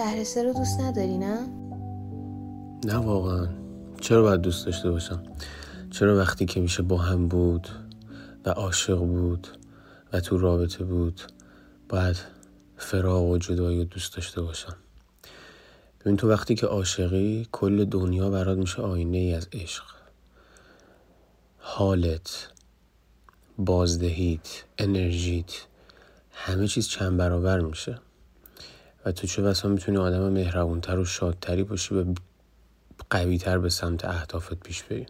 شهرستر رو دوست نداری نه؟ نه واقعا. چرا باید دوست داشته باشم؟ چرا وقتی که میشه با هم بود و عاشق بود و تو رابطه بود باید فراغ و جدایی رو دوست داشته باشم؟ ببین تو وقتی که عاشقی کل دنیا برات میشه آینه ای از عشق. حالت بازدهیت انرژیت همه چیز چند برابر میشه. و تو چه بسا می‌تونی آدم مهربونتر و شادتری باشی و قویتر به سمت اهدافت پیش بری؟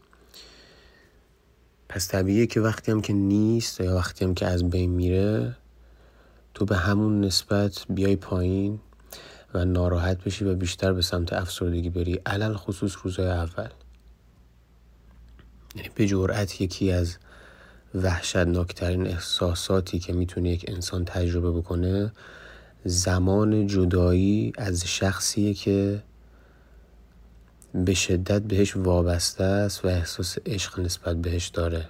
پس طبیعیه که وقتی هم که نیست یا وقتی هم که از بین میره تو به همون نسبت بیای پایین و ناراحت بشی و بیشتر به سمت افسردگی بری. علل خصوص روزای اول. یعنی به جرأت یکی از وحشتناکترین احساساتی که می‌تونه یک انسان تجربه بکنه زمان جدایی از شخصیه که به شدت بهش وابسته است و احساس عشق نسبت بهش داره.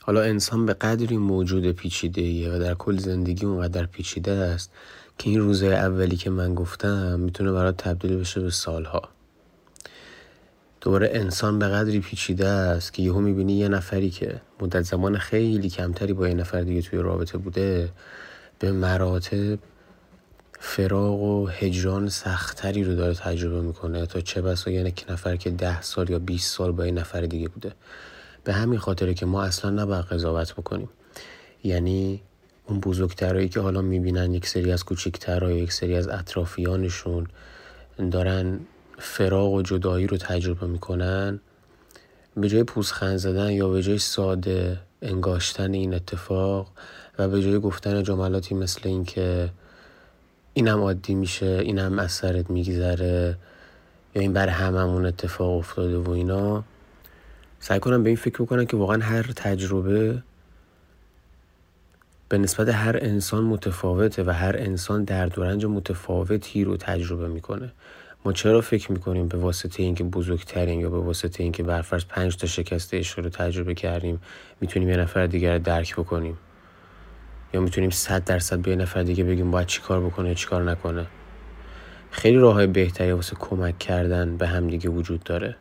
حالا انسان به قدری موجود پیچیده ایه و در کل زندگی اونقدر پیچیده است که این روزه اولی که من گفتم می‌تونه برات تبدیل بشه به سالها. دوباره انسان به قدری پیچیده است که یهو می‌بینی یه نفری که مدت زمان خیلی کمتری با یه نفر دیگه توی رابطه بوده به مراتب فراغ و هجران سختتری رو داره تجربه می‌کنه. تا چه بسا؟ یعنی که نفر که ده سال یا 20 سال با این نفر دیگه بوده. به همین خاطره که ما اصلا نباید قضاوت بکنیم. یعنی اون بزرگترهایی که حالا می‌بینن یک سری از کوچکترها یک سری از اطرافیانشون دارن فراغ و جدایی رو تجربه می‌کنن به جای پوزخند زدن یا به جای ساده انگاشتن این اتفاق و به جای گفتن جملاتی مثل اینکه اینم عادی میشه اینم از سرت میگذره یا این بر هممون اتفاق افتاده و اینا. سعی کنم به این فکر بکنم که واقعا هر تجربه به نسبت هر انسان متفاوته و هر انسان درد و رنج متفاوتی رو تجربه می‌کنه. ما چرا فکر می‌کنیم به واسطه اینکه بزرگترین یا به واسطه اینکه برفرض پنج تا شکست عشق رو تجربه کردیم می‌تونیم یه نفر دیگر درک بکنیم؟ یا می‌تونیم صد درصد به نفر دیگه بگیم باید چی کار بکنه چی کار نکنه. خیلی راه های بهتری واسه کمک کردن به هم دیگه وجود داره.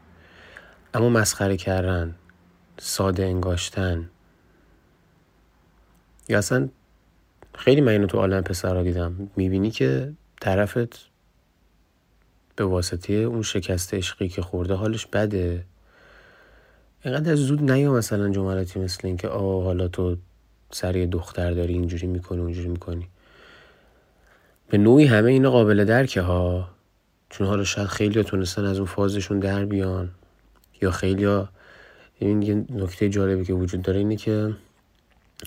اما مسخره کردن ساده انگاشتن. یا اصلا خیلی من اینو تو عالم پسرها دیدم. می‌بینی که طرفت به واسطه اون شکست عشقی که خورده حالش بده. اینقدر زود نیا مثلا جملاتی مثل اینکه آه حالا تو سر دختر داری اینجوری می‌کنی اونجوری می‌کنی. به نوعی همه اینا قابل درکه ها. چون حالا شاید خیلی تونستن از اون فازشون در بیان. یا خیلی این یه نکته جالبی که وجود داره اینه که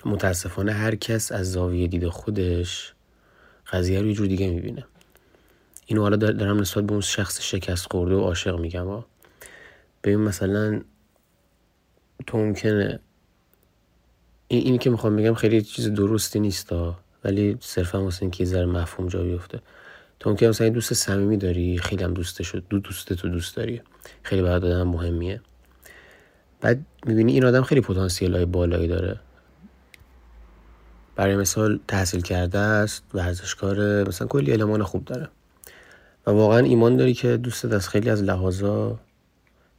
متاسفانه هر کس از زاویه دید خودش قضیه رو یه جور دیگه می‌بینه. اینو حالا دارم نسبت به اون شخص شکست خورده و عاشق میگم ها ببین مثلا تو ممکنه این اینی که می‌خوام بگم خیلی چیز درستی نیست ولی صرفا واسه اینکه یه ذره مفهوم جا بیفته. تو ممکنه مثلا دوست صمیمی داری خیلی هم دوسته شد دو دوست تو دوست داری. خیلی برات آدم مهمیه. بعد می‌بینی این آدم خیلی پتانسیل های بالایی داره. برای مثال تحصیل کرده است ورزشکار مثلا کلی المان خوب داره. و واقعا ایمان داری که دوستت از خیلی از لحاظا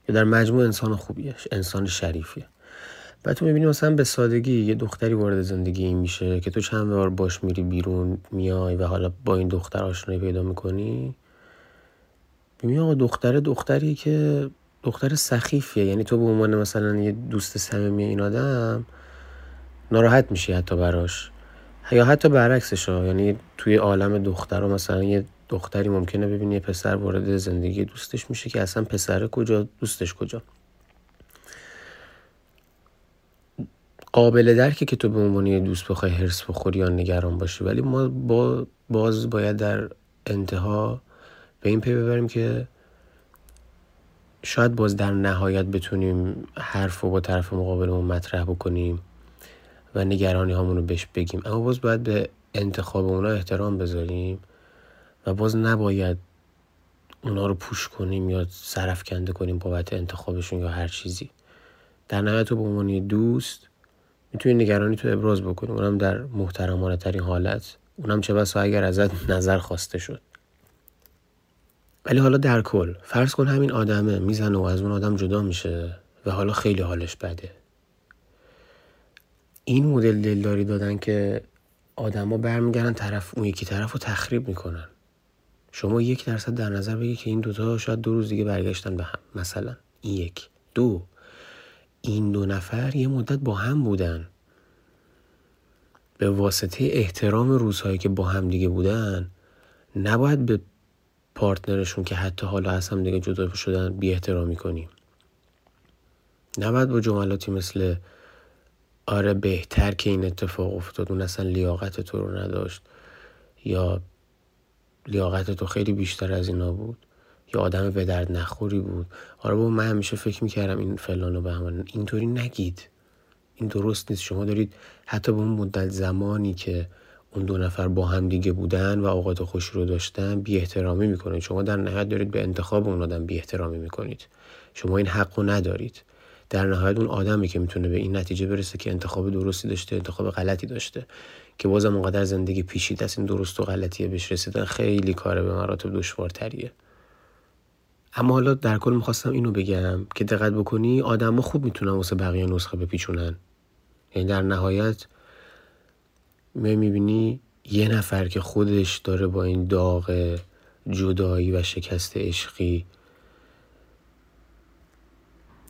یا در مجموع انسان خوبیه انسان شریفیه. بعد تو می‌بینی مثلا به سادگی یه دختری وارد زندگی این میشه که تو چند بار باش میری بیرون میای و حالا با این دختر آشنایی پیدا می‌کنی؟ می‌بینی آقا دختر دختری که دختر سخیفیه. یعنی تو به عنوان مثلا یه دوست صمیمی این آدم ناراحت میشی حتی براش. یا حتی برعکسش ها یعنی توی عالم دختر مثلا یه دختری ممکنه ببینی یه پسر وارد زندگی دوستش میشه که اصلا پسر کجا دوستش کجا. قابل درکه که تو به عنوان دوست بخوای هرس بخوری یا نگران باشی. ولی ما با باز باید در انتها به این پی ببریم که شاید باز در نهایت بتونیم حرف رو با طرف مقابلمون مطرح بکنیم و نگرانی هامون رو بهش بگیم. اما باز باید به انتخاب اونا احترام بذاریم و باز نباید اونا رو پوش کنیم یا سرفکنده کنیم بابت انتخابشون یا هر چیزی. در نهایت تو به عنوان دوست می‌تونی نگرانی تو ابراز بکنی. اونم در محترمانه ترین حالت. اونم چه بسا اگر ازت نظر خواسته شد. ولی حالا در کل فرض کن همین آدمه می‌زنه و از اون آدم جدا میشه و حالا خیلی حالش بده. این مدل دلداری دادن که آدما برمیگردن طرف اون یکی طرف رو تخریب می‌کنن. شما یک درصد در نظر بگی که این دوتا شاید دو روز دیگه برگشتن به هم. مثلا این یک. دو این دو نفر یه مدت با هم بودن. به واسطه احترام روزهایی که با هم دیگه بودن نباید به پارتنرشون که حتی حالا از هم دیگه جدا شدن بی احترامی کنیم. نباید با جملاتی مثل آره بهتر که این اتفاق افتاد اون اصلا لیاقت تو رو نداشت یا لیاقت تو خیلی بیشتر از اینا بود. یا آدم به درد نخوری بود. آره با من همیشه فکر می‌کردم این فلان و بهمان اینطوری نگید. این درست نیست. شما دارید حتی به اون مدت زمانی که اون دو نفر با هم دیگه بودن و اوقات خوشی رو داشتن بی احترامی می‌کنید. شما در نهایت دارید به انتخاب اون آدم بی احترامی می‌کنید. شما این حق رو ندارید. در نهایت اون آدمی که می‌تونه به این نتیجه برسه که انتخاب درستی داشته انتخاب غلطی داشته که بازم اونقدر زندگی پیشید از این درست و غلطیه بهش رسیدن خیلی کار به مراتب دشوارتریه. اما حالا در کل می‌خواستم اینو بگم که دقت بکنی آدم خوب می‌تونن واسه بقیه نسخه بپیچونن. یعنی در نهایت می می‌بینی یه نفر که خودش داره با این داغ جدایی و شکست عشقی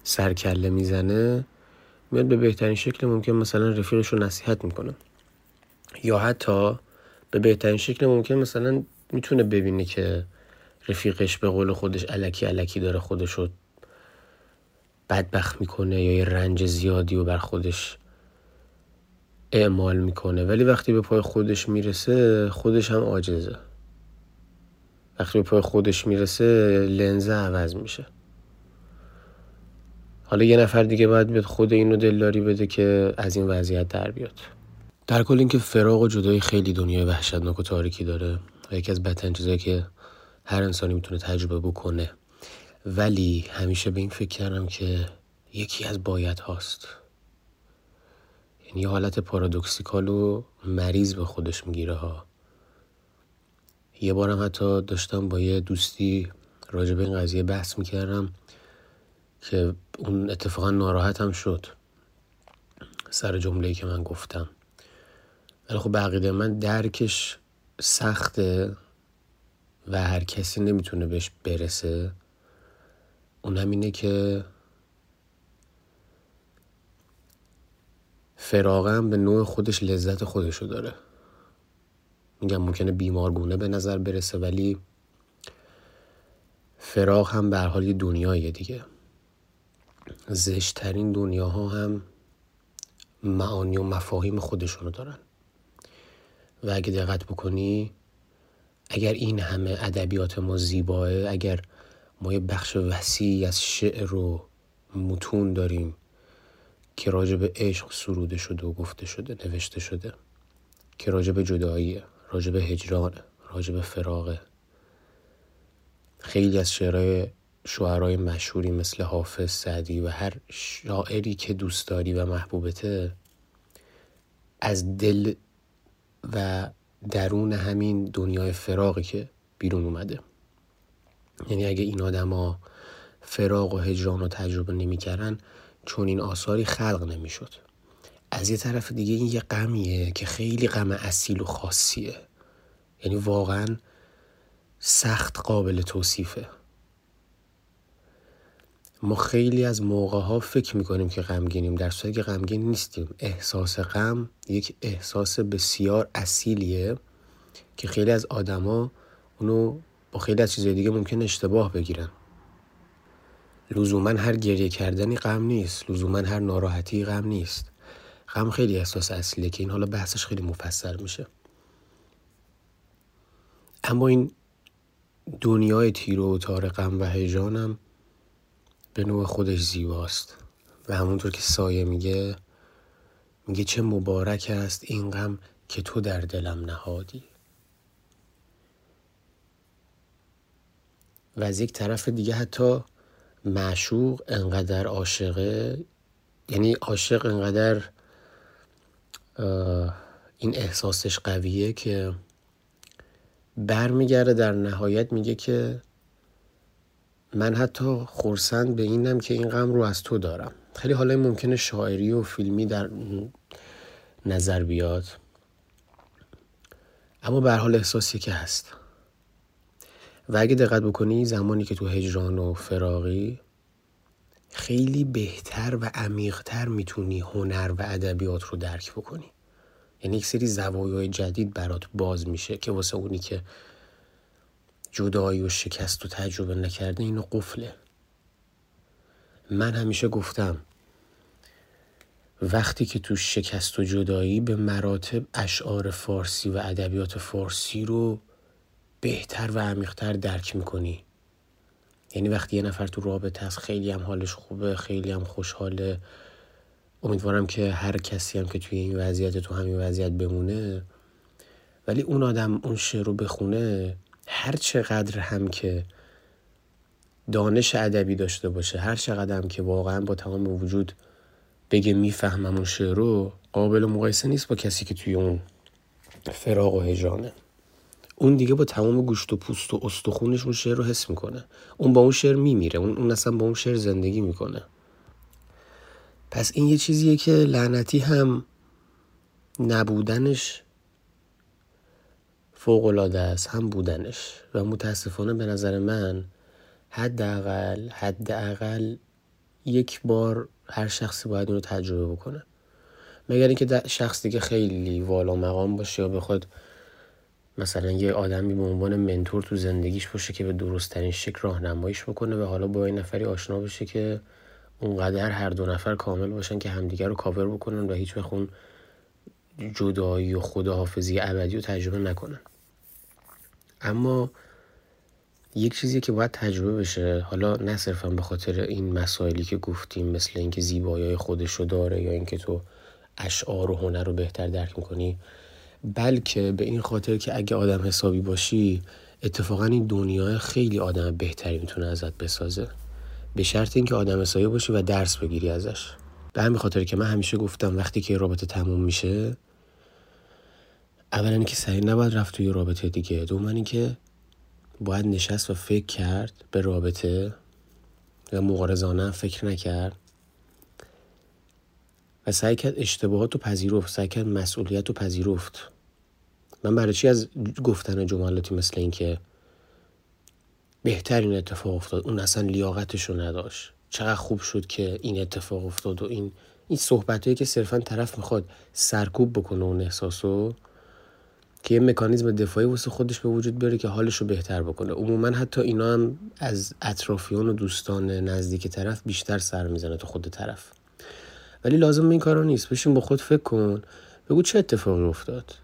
سرکله می‌زنه میاد به بهترین شکل ممکن مثلا رفیقش رو نصیحت می‌کنه. یا حتی به بهترین شکل ممکن مثلا می‌تونه ببینه که رفیقش به قول خودش علکی علکی داره خودش رو بدبخت می‌کنه یا یه رنج زیادی و بر خودش اعمال می‌کنه. ولی وقتی به پای خودش می‌رسه خودش هم عاجزه. وقتی به پای خودش می‌رسه لنزه عوض میشه. حالا یه نفر دیگه باید به خود اینو دلداری بده که از این وضعیت در بیاد. در کل اینکه فراغ و جدایی خیلی دنیای وحشتناک و تاریکی داره و یکی از بدترین چیزایی که هر انسانی می‌تونه تجربه بکنه. ولی همیشه به این فکر کردم که یکی از باید هاست یعنی حالت پارادوکسیکال و مریض به خودش می‌گیره ها. یه بارم حتی داشتم با یه دوستی راجع به این قضیه بحث می‌کردم که اون اتفاقا ناراحت هم شد. سر جمله که من گفتم. ولی خب بقیده من درکش سخته. و هر کسی نمی‌تونه بهش برسه اونم اینه که فراغم به نوع خودش لذت خودشو داره. میگم ممکنه بیمارگونه به نظر برسه ولی فراغ هم به حال یه دنیاییه دیگه. زشترین دنیاها هم معانی و مفاهیم خودشونو دارن. و اگه دقت بکنی اگر این همه ادبیات ما زیباه اگر ما یه بخش وسیعی از شعر و متون داریم که راجع به عشق سروده شده و گفته شده نوشته شده که راجع به جدایی راجع به هجران راجع به خیلی از شعرهای شعرهای مشهوری مثل حافظ سعدی و هر شاعری که دوست داری و محبوبته از دل و درون همین دنیای فراغی که بیرون اومده. یعنی اگه این آدما فراغ و هجران رو تجربه نمی‌کردن چون این آثاری خلق نمی‌شد. از یه طرف دیگه این یه غمیه که خیلی غم اصیل و خاصیه. یعنی واقعا سخت قابل توصیفه. ما خیلی از موقع ها فکر می‌کنیم که غمگینیم. در صورتی که غمگین نیستیم. احساس غم یک احساس بسیار اصیلیه که خیلی از آدما اونو با خیلی از چیزهای دیگه ممکن اشتباه بگیرن. لزوما هر گریه کردنی غم نیست. لزوما هر ناراحتی غم نیست. غم خیلی احساس اصلیه که این حالا بحثش خیلی مفصل میشه. اما این دنیای تیر و تار غم و هجانم به نوع خودش زیباست. و همونطور که سایه میگه میگه چه مبارک است این غم که تو در دلم نهادی. و از یک طرف دیگه حتی معشوق انقدر عاشقه یعنی عاشق انقدر این احساسش قویه که برمیگرده در نهایت میگه که من حتی خورسند به اینم که این غم رو از تو دارم. خیلی حالا ممکنه شاعری و فیلمی در نظر بیاد. اما به حال احساسی که هست. و اگه دقت بکنی زمانی که تو هجران و فراقی خیلی بهتر و عمیقتر می‌تونی هنر و ادبیات رو درک بکنی. یعنی یک سری زوایای جدید برات باز میشه که واسه اونی که جدایی و شکست و تجربه نکرده اینو قفله. من همیشه گفتم وقتی که تو شکست و جدایی به مراتب اشعار فارسی و ادبیات فارسی رو بهتر و عمیقتر درک می‌کنی. یعنی وقتی یه نفر تو رابطه هست خیلی هم حالش خوبه خیلی هم خوشحاله. امیدوارم که هر کسی هم که توی این وضعیت تو همین وضعیت بمونه ولی اون آدم اون شعر رو بخونه هر چقدر هم که دانش ادبی داشته باشه هر چقدر هم که واقعا با تمام وجود بگه می‌فهمم اون شعر رو قابل مقایسه نیست با کسی که توی اون فراغ و هجرانه. اون دیگه با تمام گوشت و پوست و استخونش اون شعر رو حس می‌کنه. اون با اون شعر میمیره. اون, اون اصلا با اون شعر زندگی می‌کنه. پس این یه چیزیه که لعنتی هم نبودنش فوق العاده است هم بودنش. و متاسفانه به نظر من حداقل حداقل یک بار هر شخصی باید اینو تجربه بکنه. مگر اینکه شخص دیگه خیلی والا مقام باشه یا بخواد مثلا یه آدمی به عنوان منتور تو زندگیش باشه که به درستترین شکل راهنماییش بکنه و حالا با این نفری آشنا بشه که اونقدر هر دو نفر کامل باشن که همدیگر رو کاور بکنن و هیچ بخون جدایی و خداحافظی ابدی رو تجربه نکنن. اما یک چیزی که باید تجربه بشه حالا نه صرفا به خاطر این مسائلی که گفتیم مثل اینکه زیبایی خودش رو داره یا اینکه تو اشعار و هنر رو بهتر درک می‌کنی بلکه به این خاطر که اگه آدم حسابی باشی اتفاقا این دنیا خیلی آدم بهتری می‌تونه ازت بسازه. به شرط اینکه آدم حسابی باشی و درس بگیری ازش. به همین خاطر که من همیشه گفتم وقتی که رابطه تموم میشه اولا اینکه سریع نباید رفت توی رابطه دیگه. دوم اینکه باید نشست و فکر کرد به رابطه و مغارزانه فکر نکرد. و سعی کرد اشتباهات رو پذیرفت سعی کرد مسئولیت رو پذیرفت. من برای چی از گفتن جملاتی مثل این که بهترین اتفاق افتاد اون اصلا لیاقتش رو نداشت؟ چقدر خوب شد که این اتفاق افتاد و این این صحبت که صرفا طرف می‌خواد سرکوب بکنه اون احساسو که یه مکانیزم دفاعی واسه خودش به وجود بیاره که حالش رو بهتر بکنه. عموما حتی اینا هم از اطرافیان و دوستان نزدیک طرف بیشتر سر می‌زنه تو خود طرف. ولی لازم این کارا نیست. بشین با خود فکر کن. بگو چه اتفاقی افتاد.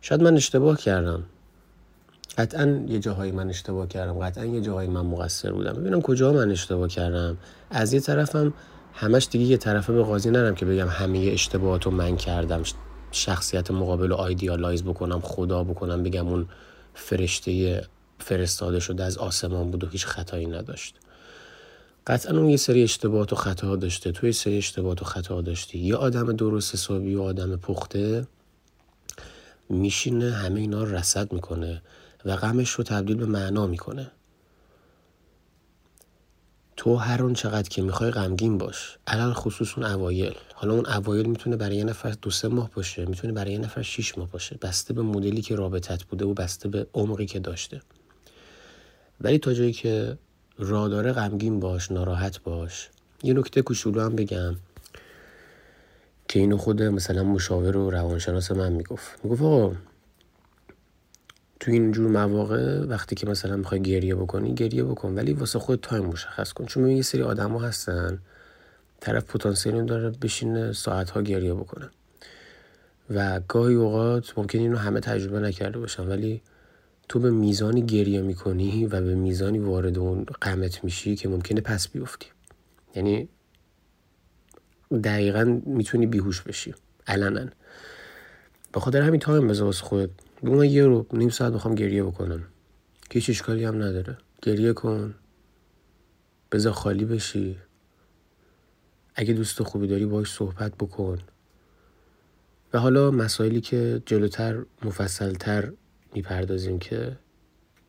شاید من اشتباه کردم. قطعا یه جاهایی من اشتباه کردم. قطعا یه جاهایی من مقصر بودم. ببینم کجا من اشتباه کردم. از یه طرفم همش دیگه یه طرفه به قاضی نرم که بگم همه اشتباهات رو من کردم. شخصیت مقابل رو آیدیالایز بکنم خدا بکنم بگم اون فرشته فرستاده شده از آسمان بود و هیچ خطایی نداشت. قطعا اون یه سری اشتباهات و خطا داشته. توی سری اشتباهات و خطا داشتی. یه آدم درست حسابی و آدم پخته میشینه همه اینا رو رسد می‌کنه و غمش رو تبدیل به معنا می‌کنه. تو هر اون چقدر که می‌خوای غمگین باش. علل خصوص اون اوایل. حالا اون اوایل می‌تونه برای یه نفر دو سه ماه باشه می‌تونه برای یه نفر شیش ماه باشه. بسته به مدلی که رابطت بوده و بسته به عمقی که داشته. ولی تا جایی که راه داره غمگین باش ناراحت باش یه نکته کوچولو هم بگم که اینو خود مثلا مشاور و روانشناس من می‌گفت. می‌گفت آقا تو این جور مواقع وقتی که مثلا می‌خوای گریه بکنی گریه بکن ولی واسه خود تایم مشخص کن. چون یه سری آدما هستن طرف پتانسیلی داره بشینه ساعت ها گریه بکنه. و گاهی اوقات ممکن اینو همه تجربه نکرده باشن ولی تو به میزانی گریه می‌کنی و به میزانی وارد اون قمت میشی که ممکنه پس بیفتی. یعنی دقیقا می‌تونی بیهوش بشی. علنا. به خاطر همین تایم بذار واسه خودت. بگو من یه رو نیم ساعت می‌خوام گریه بکنم. که هیچ اشکالی هم نداره. گریه کن. بذار خالی بشی. اگه دوست خوبی داری باش صحبت بکن. و حالا مسائلی که جلوتر مفصلتر می‌پردازیم که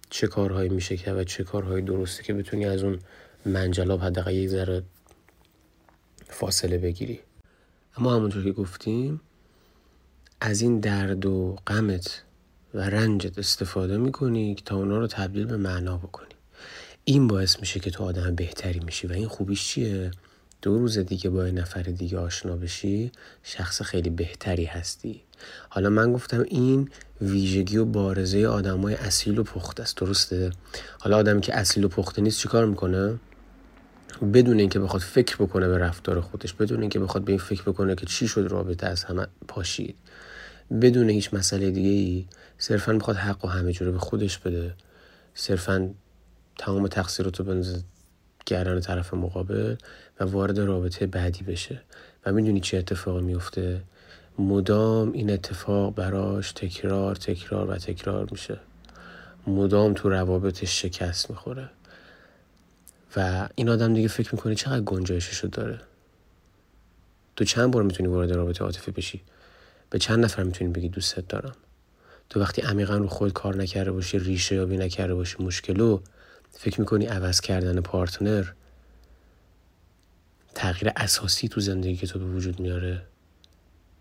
چه کارهایی میشه که و چه کارهایی درسته که بتونی از اون منجلاب حداقل یک ذره فاصله بگیری. اما همونطور که گفتیم از این درد و غمت و رنجت استفاده می‌کنی تا اونا رو تبدیل به معنا بکنی. این باعث میشه که تو آدم بهتری میشی و این خوبیش چیه؟ دو روز دیگه با این نفر دیگه آشنا بشی شخص خیلی بهتری هستی. حالا من گفتم این ویژگی و بارزه آدمای اصیل و پخته است درسته؟ حالا آدمی که اصیل و پخته نیست چیکار می‌کنه؟ بدون اینکه بخواد فکر بکنه به رفتار خودش بدون اینکه بخواد به این فکر بکنه که چی شد رابطه از همه پاشید. بدون هیچ مسئله دیگه ای صرفا می‌خواد حق و همه جوره به خودش بده. صرفا تمام تقصیراتو بنزه گردن طرف مقابل. و وارد رابطه بعدی بشه. و می‌دونی چه اتفاقی میفته مدام این اتفاق براش تکرار تکرار و تکرار میشه. مدام تو روابطش شکست می‌خوره. و این آدم دیگه فکر می‌کنه چقدر گنجایششو داره. تو چند بار می‌تونی وارد رابطه عاطفی بشی؟ به چند نفر می‌تونی بگی دوستت دارم؟ تو وقتی عمیقا رو خود کار نکرده باشی ریشه یابی نکرده باشی مشکلو فکر می‌کنی عوض کردن پارتنر تغییر اساسی تو زندگی تو به وجود میاره؟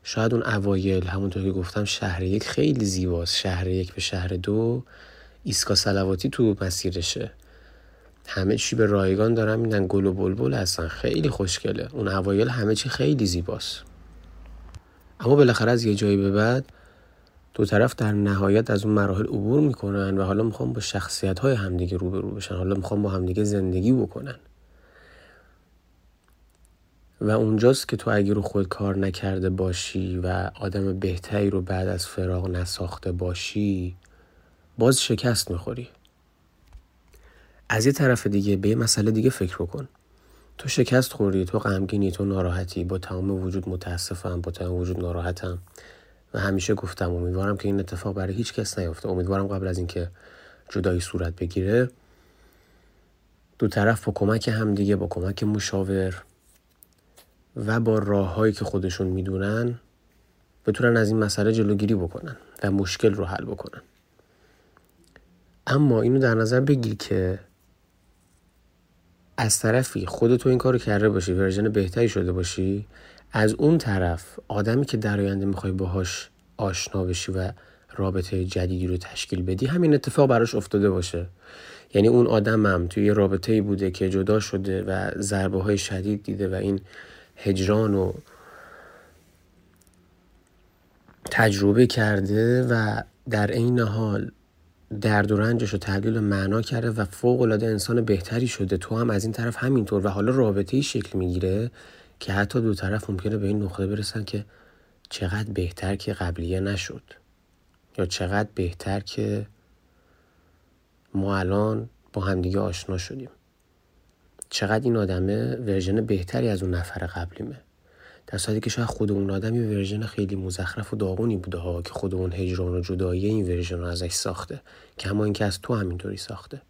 شاید اون اوایل همونطور که گفتم شهر یک خیلی زیباست. شهر یک به شهر دو ایسکا سلواتی تو مسیرشه. همه چی به رایگان دارن میدن گل و بلبل هستن. خیلی خوشگله. اون اوایل همه چی خیلی زیباست. اما بالاخره از یه جایی به بعد دو طرف در نهایت از اون مراحل عبور می‌کنن و حالا می‌خوام با شخصیت های همدیگه روبرو بشن. حالا می‌خوام با همدیگه زندگی بکنن. و اونجاست که تو اگه رو خود کار نکرده باشی و آدم بهتری رو بعد از فراغ نساخته باشی باز شکست می‌خوری. از یه طرف دیگه به یه مسئله دیگه فکر بکن. تو شکست خوری تو غمگینی تو ناراحتی با تمام وجود متاسفم با تمام وجود ناراحتم. و همیشه گفتم امیدوارم که این اتفاق برای هیچ کس نیفته. امیدوارم قبل از اینکه جدایی صورت بگیره دو طرف با کمک همدیگه با کمک مشاور و با راههایی که خودشون می‌دونن بتونن از این مسئله جلوگیری بکنن و مشکل رو حل بکنن. اما اینو در نظر بگیر که از طرفی خودتو این کارو کرده باشی ورژن بهتری شده باشی از اون طرف آدمی که در آینده می‌خوای باهاش آشنا بشی و رابطه جدیدی رو تشکیل بدی همین اتفاق براش افتاده باشه. یعنی اون آدمم توی یه رابطه بوده که جدا شده و ضربه های شدید دیده و این هجران و تجربه کرده و در عین حال درد و رنجش رو تبدیل معنا کرده و فوق العاده انسان بهتری شده. تو هم از این طرف همینطور و حالا رابطه ای شکل می‌گیره که حتی دو طرف ممکنه به این نقطه برسن که چقدر بهتر که قبلیه نشد یا چقدر بهتر که ما الان با همدیگه آشنا شدیم. چقدر این آدمه ورژن بهتری از اون نفر قبلیمه. در صورتی که شاید خود اون آدم یه version خیلی مزخرف و داغونی بوده ها که خود اون هجران و جدایی این version رو ازش ساخته. کما اینکه از تو همینطوری ساخته.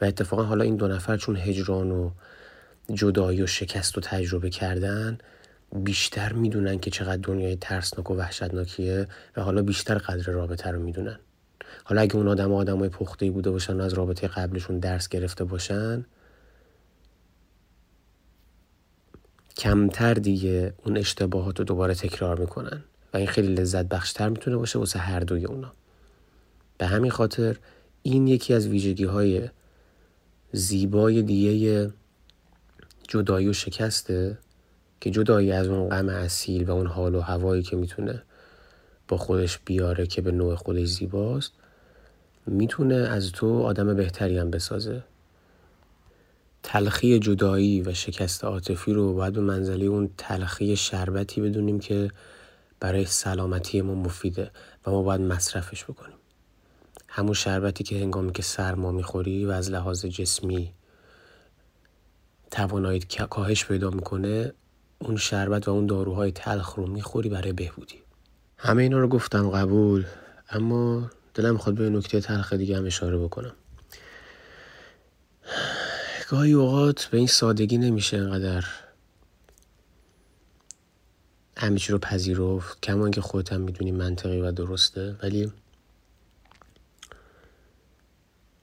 و اتفاقا حالا این دو نفر چون هجران و جدایی و شکست و تجربه کردن بیشتر می‌دونن که چقدر دنیای ترسناک و وحشتناکیه و حالا بیشتر قدر رابطه رو می‌دونن. حالا اگه اون آدم آدمای پخته بوده باشن از رابطه قبلشون درس گرفته باشن کمتر دیگه اون اشتباهات رو دوباره تکرار می‌کنن و این خیلی لذت بخشتر می‌تونه باشه واسه هر دوی اونا. به همین خاطر این یکی از ویژگی های زیبای دیگه جدایی و شکسته که جدایی از اون غم اصیل و اون حال و هوایی که می‌تونه با خودش بیاره که به نوع خودش زیباست می‌تونه از تو آدم بهتری هم بسازه. تلخی جدایی و شکست عاطفی رو باید به منزله اون تلخی شربتی بدونیم که برای سلامتی ما مفیده و ما باید مصرفش بکنیم. همون شربتی که هنگامی که سرما می‌خوری و از لحاظ جسمی توانایید کاهش پیدا می‌کنه اون شربت و اون داروهای تلخ رو می‌خوری برای بهبودی. همه اینا رو گفتم قبول اما دلم می‌خواد به نکته تلخ دیگه هم اشاره بکنم. گاهی اوقات به این سادگی نمیشه انقدر همه رو پذیرفت کما اینکه خودت هم می‌دونی منطقی و درسته. ولی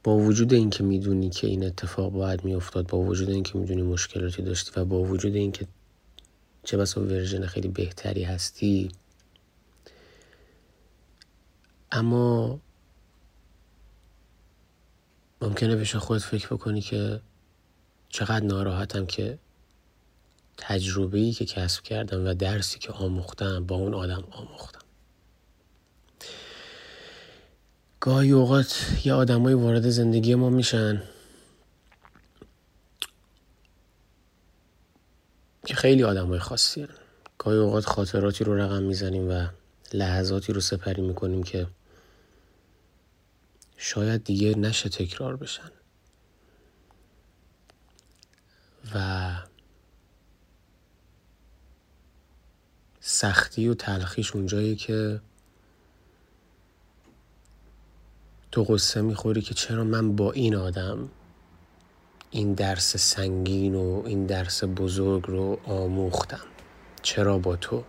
با وجود اینکه می‌دونی که این اتفاق باید میافتاد با وجود اینکه می‌دونی مشکلاتی داشتی و با وجود اینکه چه بسا ورژن خیلی بهتری هستی اما ممکنه بهش خودت فکر بکنی که چقدر ناراحتم که تجربه ای که کسب کردم و درسی که آموختم با اون آدم آموختم گاهی اوقات یه آدمایی وارد زندگی ما میشن که خیلی آدمای خاصی هن. گاهی اوقات خاطراتی رو رقم می‌زنیم و لحظاتی رو سپری می‌کنیم که شاید دیگه نشه تکرار بشن و سختی و تلخیش اونجایی که تو قصه می‌خوری که چرا من با این آدم این درس سنگین و این درس بزرگ رو آموختم؟ چرا با تو؟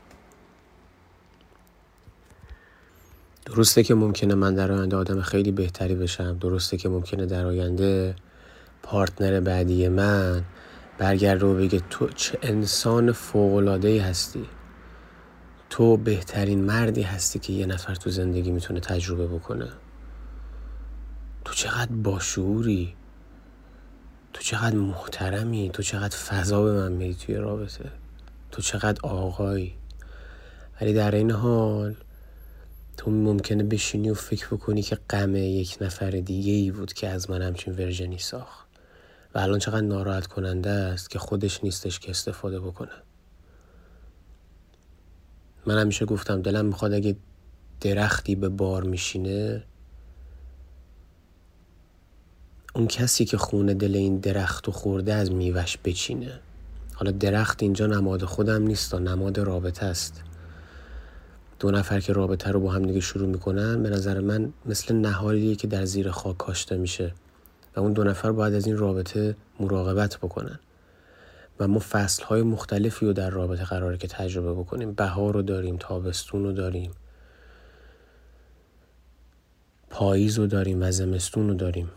درسته که ممکنه من در آینده آدم خیلی بهتری بشم. درسته که ممکنه در آینده پارتنر بعدی من برگرده و بگه تو چه انسان فوقلادهی هستی. تو بهترین مردی هستی که یه نفر تو زندگی می‌تونه تجربه بکنه. تو چقدر باشعوری. تو چقدر محترمی. تو چقدر فضا به من میدی توی رابطه. تو چقدر آقایی. ولی در این حال تو ممکنه بشینی و فکر بکنی که غم یک نفر دیگه ای بود که از من همچین ورژنی ساخت. و الان چقدر ناراحت کننده است که خودش نیستش که استفاده بکنه. من همیشه گفتم دلم می‌خواد اگه درختی به بار میشینه اون کسی که خونه دل این درخت و خورده از میوش بچینه. حالا درخت اینجا نماد خودم نیست و نماد رابطه است. دو نفر که رابطه رو با هم دیگه شروع می‌کنن به نظر من مثل نهالیه که در زیر خاک کاشته میشه. اون دو نفر باید از این رابطه مراقبت بکنن. و ما فصل های مختلفی رو در رابطه قراره که تجربه بکنیم. بهار رو داریم تابستون رو داریم. پاییز رو داریم و زمستون رو داریم.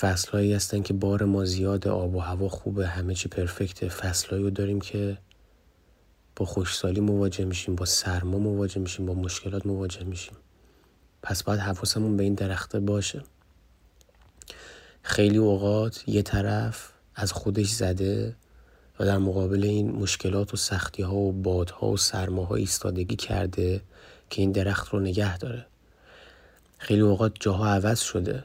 فصل هایی هستن که بار ما زیاد آب و هوا خوبه همه چی پرفکته. فصل رو داریم که با خوشسالی مواجه میشیم با سرما مواجه میشیم با مشکلات مواجه میشیم. پس باید حواسمون به این درخته باشه. خیلی اوقات یه طرف از خودش زده و در مقابل این مشکلات و سختی ها و بادها و سرماها ایستادگی کرده که این درخت رو نگه داره. خیلی اوقات جاها عوض شده.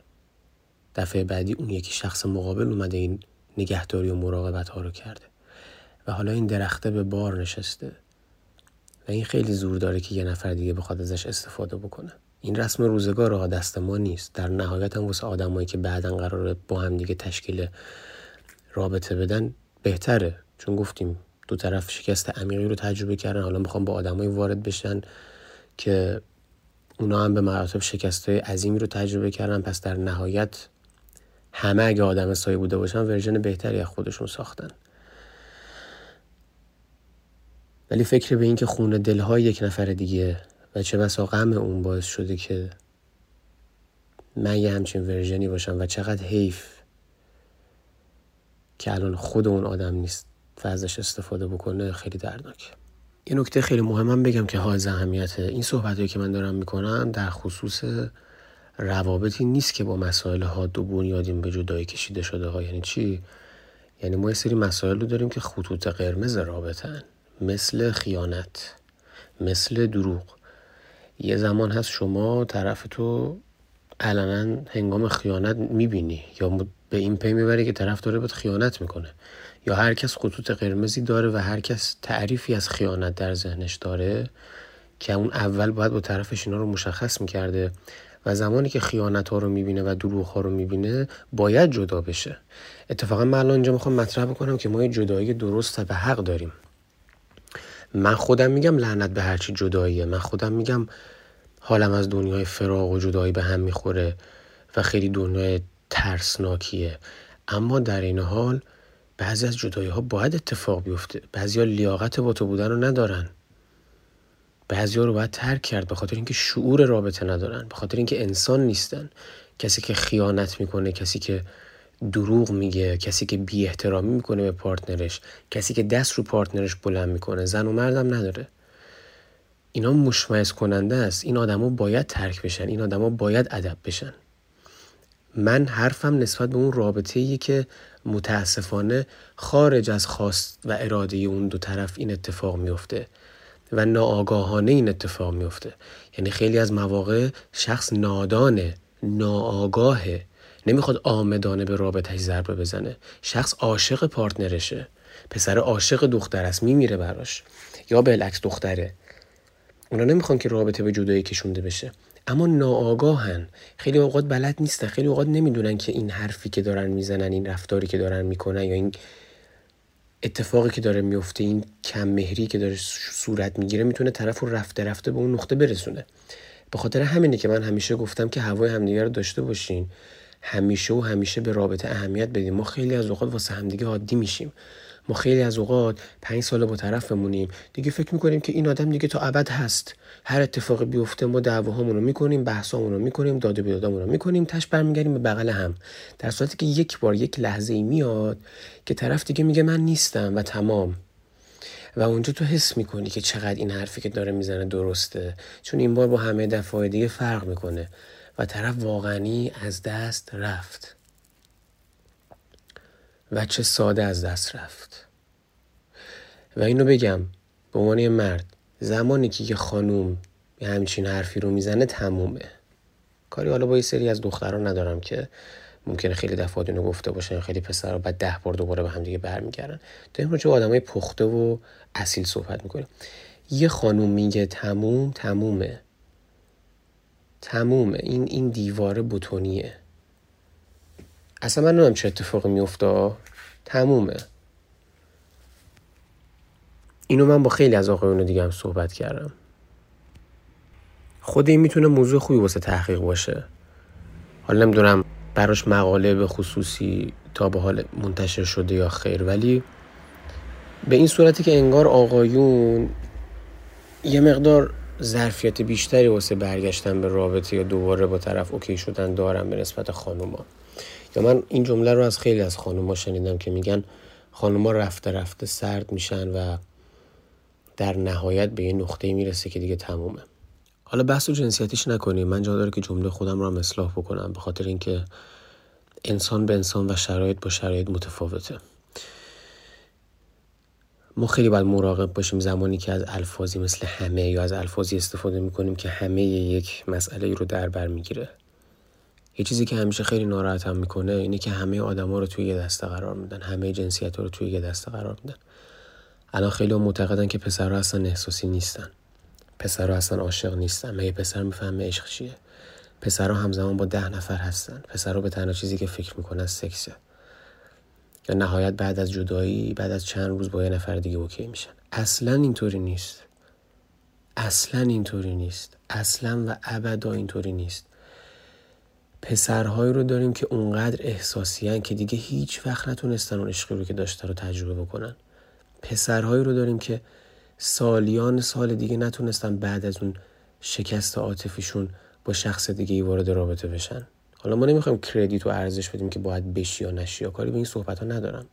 دفعه بعدی اون یکی شخص مقابل اومده این نگهداری و مراقبت ها رو کرده و حالا این درخته به بار نشسته. و این خیلی زور داره که یه نفر دیگه بخواد ازش استفاده بکنه. این رسم روزگار ها دست ما نیست. در نهایت هم واسه آدمایی که بعدا قراره با هم دیگه تشکیل رابطه بدن بهتره. چون گفتیم دو طرف شکست عمیقی رو تجربه کردن. حالا می‌خوام با آدمایی وارد بشن که اونا هم به مراتب شکست عظیمی رو تجربه کردن. پس در نهایت همه اگه آدم سایه بوده باشن ورژن بهتری از خودشون ساختن. ولی فکر به این که خونه دلهای یک نفر دیگه و چه بسا غم اون باعث شده که من یه همچین ورژنی باشم و چقدر حیف که الان خود اون آدم نیست و ازش استفاده بکنه خیلی دردناکه یه نکته خیلی مهمم بگم که حائز اهمیته این صحبت که من دارم می‌کنم در خصوص روابطی نیست که با مسائل حاد و بنیادین به جدایی کشیده شده ها. یعنی چی؟ یعنی ما یه سری مسائل رو داریم که خطوط قرمز رابطن مثل خیانت مثل دروغ. یه زمان هست شما طرف تو علنا هنگام خیانت می‌بینی یا به این پی می‌بری که طرف داره بهت خیانت می‌کنه. یا هر کس خطوط قرمزی داره و هر کس تعریفی از خیانت در ذهنش داره که اون اول باید با طرفش اینا رو مشخص می‌کرده و زمانی که خیانت ها رو می‌بینه و دروغ ها رو می‌بینه باید جدا بشه. اتفاقا من الان اینجا می‌خوام مطرح بکنم که ما یه جدایی درست و حق داریم. من خودم میگم لعنت به هرچی جداییه. من خودم میگم حالم از دنیای فراغ و جدایی به هم می‌خوره و خیلی دنیای ترسناکیه. اما در این حال بعضی از جدایی ها باید اتفاق بیفته. بعضی ها لیاقت با تو بودن رو ندارن. بعضی ها رو باید ترک کرد به خاطر اینکه شعور رابطه ندارن به خاطر اینکه انسان نیستن. کسی که خیانت می‌کنه کسی که دروغ میگه کسی که بی احترامی می‌کنه به پارتنرش کسی که دست رو پارتنرش بلند می‌کنه زن و مردم نداره. اینا مشمعز کننده است. این آدما باید ترک بشن. این آدما باید ادب بشن. من حرفم نسبت به اون رابطه ای که متاسفانه خارج از خواست و اراده اون دو طرف این اتفاق میفته و ناآگاهانه این اتفاق میفته یعنی خیلی از مواقع شخص نادانه ناآگاهه نمی‌خواد آمدانه به رابطهش ضربه بزنه. شخص عاشق پارتنرشه. پسر عاشق دختر است میمیره براش. یا بالعکس دختره. اونا نمی‌خوان که رابطه به جدایی کشونده بشه. اما ناآگاهن. خیلی اوقات بلد نیستن. خیلی اوقات نمی‌دونن که این حرفی که دارن می‌زنن این رفتاری که دارن می‌کنن یا این اتفاقی که داره میفته این کم مهری که داره صورت می‌گیره می‌تونه طرف رو رفته رفته به اون نقطه برسونه. به خاطر همینه که من همیشه گفتم که هوای همدیگه رو داشته باشین. همیشه و همیشه به رابطه اهمیت بدیم. ما خیلی از اوقات واسه همدیگه عادی میشیم. ما خیلی از اوقات پنج سال با طرف بمونیم دیگه فکر می‌کنیم که این آدم دیگه تا ابد هست. هر اتفاقی بیفته ما دعواهامون رو می‌کنیم بحثامون رو می‌کنیم داد و بیدادامون رو می‌کنیم تش برمیگردیم به بغل هم. در صورتی که یک بار یک لحظه ای میاد که طرف دیگه میگه من نیستم و تمام. و اونجا تو حس می‌کنی که چقدر این حرفی که داره می‌زنه درسته. چون این بار با همه دفعه دیگه فرق می‌کنه. و طرف واقعی از دست رفت. و چه ساده از دست رفت. و اینو بگم به عنوان مرد زمانی که یه خانوم یه همچین حرفی رو می‌زنه تمومه. کاری حالا با یه سری از دختران ندارم که ممکنه خیلی دفعات اینو گفته باشن خیلی پسر بعد ده بار دوباره به هم دیگه برمیگردن داریم راجع به آدمای پخته و اصیل صحبت می‌کنیم یه خانوم میگه تموم تمومه. تمومه. این این دیواره بوتونیه. اصلا من نمی‌دونم چه اتفاقی میفته تمومه. اینو من با خیلی از آقایون دیگه هم صحبت کردم. خود این می‌تونه موضوع خوبی واسه تحقیق باشه. حالا نمی‌دونم براش مقاله به خصوصی تا به حال منتشر شده یا خیر. ولی به این صورتی که انگار آقایون یه مقدار ظرفیت بیشتری واسه برگشتن به رابطه یا دوباره با طرف اوکی شدن دارم به نسبت خانوما. یا من این جمله رو از خیلی از خانوما شنیدم که میگن خانوما رفته رفته سرد میشن و در نهایت به یه نقطه می‌رسه که دیگه تمومه. حالا بحث و جنسیتیش نکنیم. من جا داره که جمله خودم رو هم اصلاح بکنم. به خاطر اینکه انسان به انسان و شرایط با شرایط متفاوته. ما خیلی باید مراقب باشیم زمانی که از الفاظی مثل همه یا از الفاظی استفاده می‌کنیم که همه یک مسئله رو در بر می‌گیره. یه چیزی که همیشه خیلی ناراحتم می‌کنه اینه که همه آدما رو توی یه دسته قرار میدن. همه جنسیت رو توی یه دسته قرار میدن. الان خیلی معتقدن که پسرها اصلا احساسی نیستن. پسرها اصلا عاشق نیستن. مگه پسر می‌فهمه عشق چیه؟ پسرها همزمان با ده نفر هستن. پسرها به تنها چیزی که فکر می‌کنن سکسه. یا نهایت بعد از جدایی بعد از چند روز با یه نفر دیگه اوکی میشن. اصلا اینطوری نیست. اصلا اینطوری نیست. اصلا و ابدا اینطوری نیست. پسرهایی رو داریم که اونقدر احساسیان که دیگه هیچ وقت نتونستن اون عشقی رو که داشته رو تجربه بکنن. پسرهایی رو داریم که سالیان سال دیگه نتونستن بعد از اون شکست عاطفیشون با شخص دیگه وارد رابطه بشن. حالا ما نمی‌خوایم کردیت و ارزش بدیم که باید بشی یا نشی یا کاری به این صحبت ها ندارم.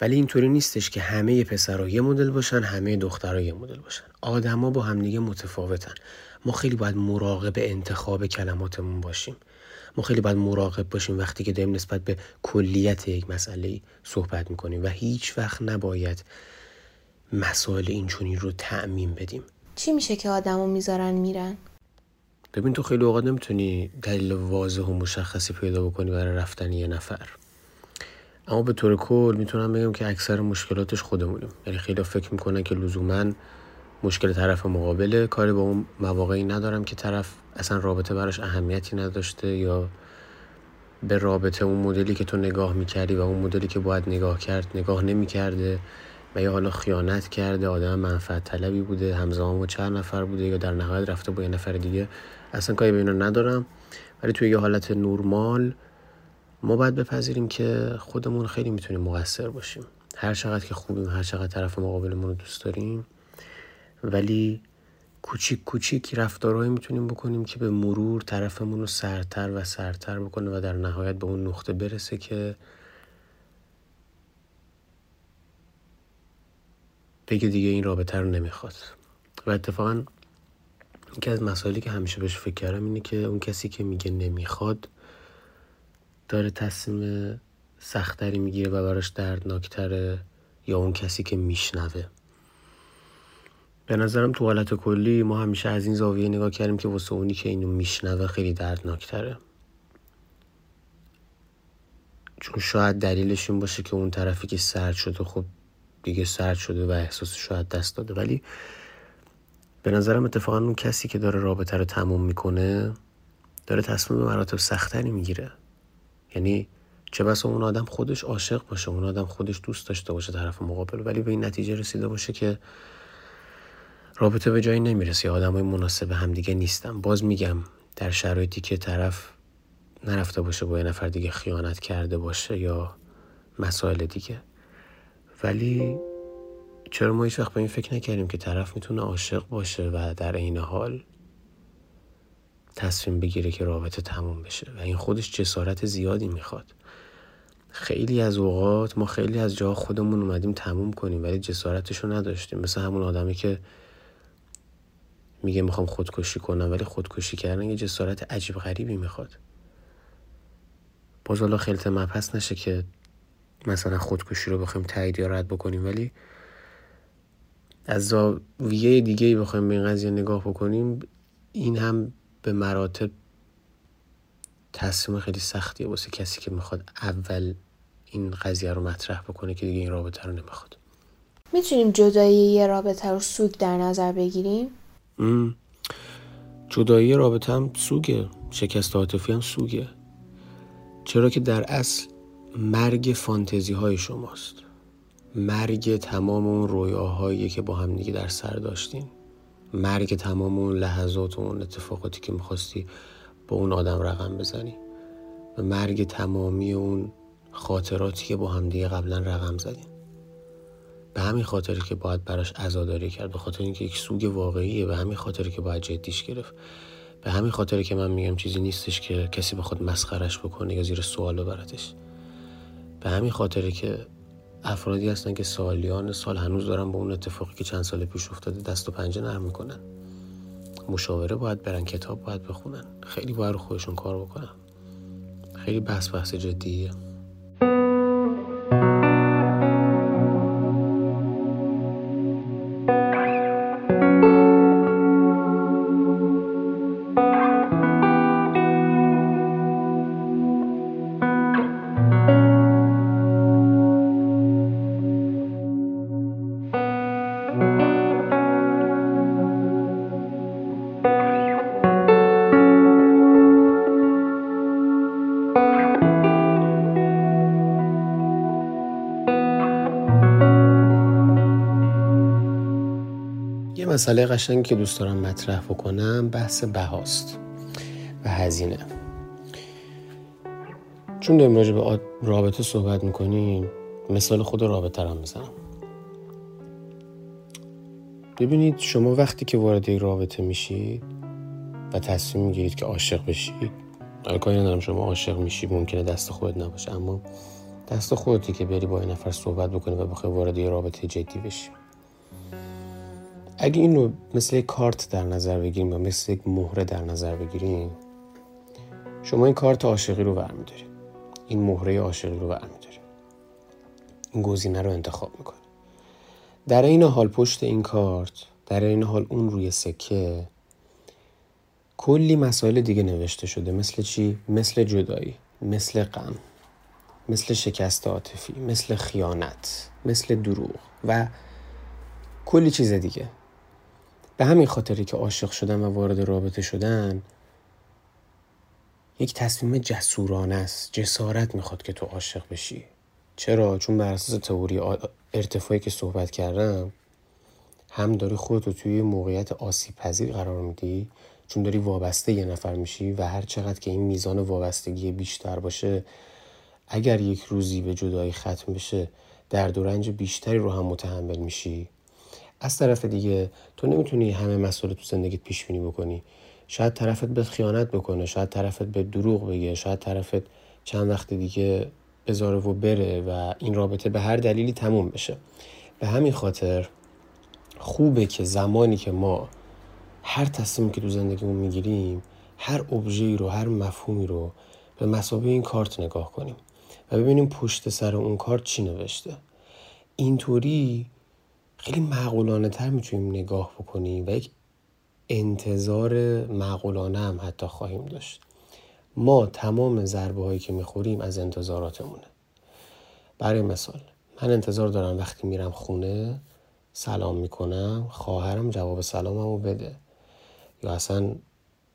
ولی اینطوری نیستش که همه پسرها یه مدل باشن همه دخترها یه مدل باشن. آدما با همدیگه متفاوتن. ما خیلی باید مراقب انتخاب کلماتمون باشیم. ما خیلی باید مراقب باشیم وقتی که داریم نسبت به کلیت یک مسئله صحبت می‌کنیم و هیچ وقت نباید مسائل اینچونی رو تعمین بدیم. چی میشه که آدمو می‌ذارن میرن؟ ببین تو خیلی اوقات نمی‌تونی دلیل واضح و مشخصی پیدا بکنی برای رفتن یه نفر. اما به طور کل می‌تونم بگم که اکثر مشکلاتش خودمونیم. یعنی خیلی فکر می‌کنن که لزوما مشکل طرف مقابله کاری با اون مواقعی ندارم که طرف اصلا رابطه براش اهمیتی نداشته یا به رابطه اون مدلی که تو نگاه می‌کردی و اون مدلی که باید نگاه کرد نگاه نمی‌کرده و یا حالا خیانت کرده آدم منفعت طلبی بوده همزمان با چند نفر بوده یا در نهایت رفته با یه نفر دیگه. اصلا کاری به اینا ندارم. ولی توی یه حالت نورمال ما باید بپذیریم که خودمون خیلی می‌تونیم مقصر باشیم. هر چقدر که خوبیم هر چقدر طرف مقابلمون رو دوست داریم. ولی کوچیک کوچیک رفتارهایی می‌تونیم بکنیم که به مرور طرفمون رو سرتر و سرتر بکنه و در نهایت به اون نقطه برسه که بگه دیگه این رابطه رو نمی‌خواد. و اتفاقا یکی از مسائلی که همیشه بهش فکر کردم اینه که اون کسی که میگه نمی‌خواد داره تصمیم سختری می‌گیره و براش دردناکتره یا اون کسی که میشنوه. به نظرم تو حالت کلی ما همیشه از این زاویه نگاه کردیم که واسه اونی که اینو میشنوه خیلی دردناکتره. چون شاید دلیلش این باشه که اون طرفی که سرد شده خب دیگه سرد شده و احساس شاید دست داده. ولی به نظرم اتفاقا اون کسی که داره رابطه رو تموم می‌کنه داره تصمیم مراتب سختری می‌گیره. یعنی چه بسا اون آدم خودش عاشق باشه اون آدم خودش دوست داشته باشه طرف مقابل ولی به این نتیجه رسیده باشه که رابطه به جایی نمی‌رسه. آدم های مناسب همدیگه نیستن. باز میگم در شرایطی که طرف نرفته باشه با یه نفر دیگه خیانت کرده باشه یا مسائل دیگه. ولی چرا ما هیچ وقت به این فکر نکردیم که طرف می‌تونه عاشق باشه و در این حال تصمیم بگیره که رابطه تموم بشه و این خودش جسارت زیادی می‌خواد. خیلی از اوقات ما خیلی از جا خودمون اومدیم تموم کنیم ولی جسارتش رو نداشتیم. مثل همون آدمی که میگه می‌خوام خودکشی کنم ولی خودکشی کردن یه جسارت عجیب غریبی می‌خواد. باز حالا خیلت مپس نشه که مثلا خودکشی رو بخوایم تایید یا رد بکنیم ولی از زاویه دیگه ای بخوایم به این قضیه نگاه بکنیم این هم به مراتب تصمیم خیلی سختیه واسه کسی که می‌خواد اول این قضیه رو مطرح بکنه که دیگه این رابطه رو نمی‌خواد. می‌تونیم جدایی یه رابطه رو سوگ در نظر بگیریم؟ جدایی رابطه هم سوگه. شکست عاطفی هم سوگه. چرا که در اصل مرگ فانتزی های شماست. مرگ تمام اون رویاهایی که با هم دیگه در سر داشتین مرگ تمام اون لحظات و اون اتفاقاتی که می‌خواستی با اون آدم رقم بزنی. و مرگ تمامی اون خاطراتی که با هم دیگه قبلا رقم زدین به همین خاطری که باید براش عزاداری کرد به خاطر اینکه یک سوگ واقعیه به همین خاطری که باید جدیش گرفت. به همین خاطری که من میگم چیزی نیستش که کسی بخواد مسخرش بکنه یا زیر سوال ببرتش به همین خاطری که افرادی هستن که سالیان سال هنوز دارن با اون اتفاقی که چند سال پیش افتاده دست و پنجه نرم می‌کنن. مشاوره باید برن کتاب باید بخونن. خیلی باید رو خودشون کار بکنن. خیلی بحث بحث جدیه. مسئله قشنگی که دوست دارم مطرح بکنم بحث بهاست و هزینه. چون داریم راجع به رابطه صحبت می‌کنیم مثال خود رابطه رو می‌زنم ببینید شما وقتی که وارد یک رابطه میشید و تصمیم می‌گیرید که عاشق بشید کاری ندارم شما عاشق میشی ممکنه دست خودت نباشه اما دست خودتی که بری با این نفر صحبت بکنی و بخوای وارد یه رابطه جدی بشی. اگه این رو مثل یک کارت در نظر بگیریم یا مثل یک مهره در نظر بگیریم شما این کارت عاشقی رو برمیدارید. این مهره عاشقی رو برمیدارید. این گزینه رو انتخاب می‌کنید. در این حال پشت این کارت در این حال اون روی سکه کلی مسائل دیگه نوشته شده. مثل چی؟ مثل جدایی مثل غم مثل شکست عاطفی مثل خیانت مثل دروغ و کلی چیز دیگه. به همین خاطری که عاشق شدن و وارد رابطه شدن یک تصمیم جسورانه است جسارت می‌خواد که تو عاشق بشی. چرا؟ چون بر اساس تئوری ارتفاعی که صحبت کردم هم داری خودتو توی موقعیت آسیب پذیر قرار میدی چون داری وابسته یه نفر میشی و هر چقدر که این میزان وابستگی بیشتر باشه اگر یک روزی به جدایی ختم بشه درد و رنج بیشتری رو هم متحمل میشی. از طرف دیگه تو نمی‌تونی همه مسئله تو زندگیت پیش بینی بکنی. شاید طرفت به خیانت بکنه شاید طرفت به دروغ بگه شاید طرفت چند وقت دیگه بذاره و بره و این رابطه به هر دلیلی تموم بشه. به همین خاطر خوبه که زمانی که ما هر تصمیمی که تو زندگیمون می‌گیریم هر ابژه‌ای رو هر مفهومی رو به مسابقه این کارت نگاه کنیم و ببینیم پشت سر اون کارت چی نوشته. اینطوری خیلی معقولانه تر می‌تونیم نگاه بکنیم و یک انتظار معقولانه هم حتی خواهیم داشت. ما تمام ضربه هایی که می‌خوریم از انتظاراتمونه. برای مثال من انتظار دارم وقتی میرم خونه سلام می‌کنم خواهرم جواب سلاممو بده. یا اصلا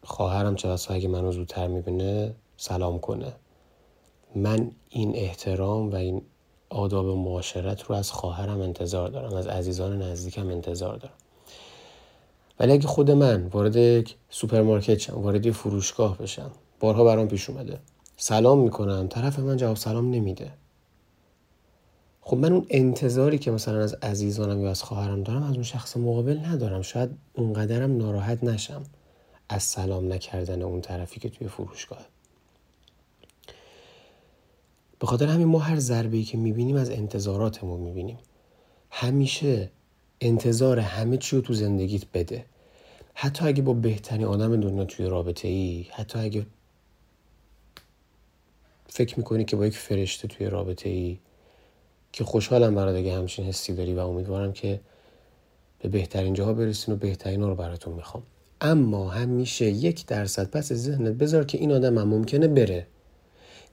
خواهرم چه اگه منو زودتر می‌بینه سلام کنه. من این احترام و این آداب معاشرت رو از خواهرم انتظار دارم از عزیزان نزدیکم انتظار دارم. ولی اگه خود من وارد یک سوپرمارکت شم وارد فروشگاه بشم بارها برام پیش اومده سلام می‌کنم طرف من جواب سلام نمیده. خب من اون انتظاری که مثلا از عزیزانم یا از خواهرم دارم از اون شخص مقابل ندارم. شاید اونقدرم ناراحت نشم از سلام نکردن اون طرفی که توی فروشگاه. به خاطر همین ما هر ضربه که می‌بینیم از انتظاراتمون می‌بینیم. همیشه انتظار همه چی رو تو زندگیت بده. حتی اگه با بهترین آدم دنیا توی رابطه ای حتی اگه فکر می‌کنی که با یک فرشته توی رابطه ای که خوشحالم برات اگه همچین حسی داری و امیدوارم که به بهترین جاها برسین و بهترین رو براتون می‌خوام. اما همیشه یک درصد پس ذهنت بذار که این آدم هم ممکنه بره.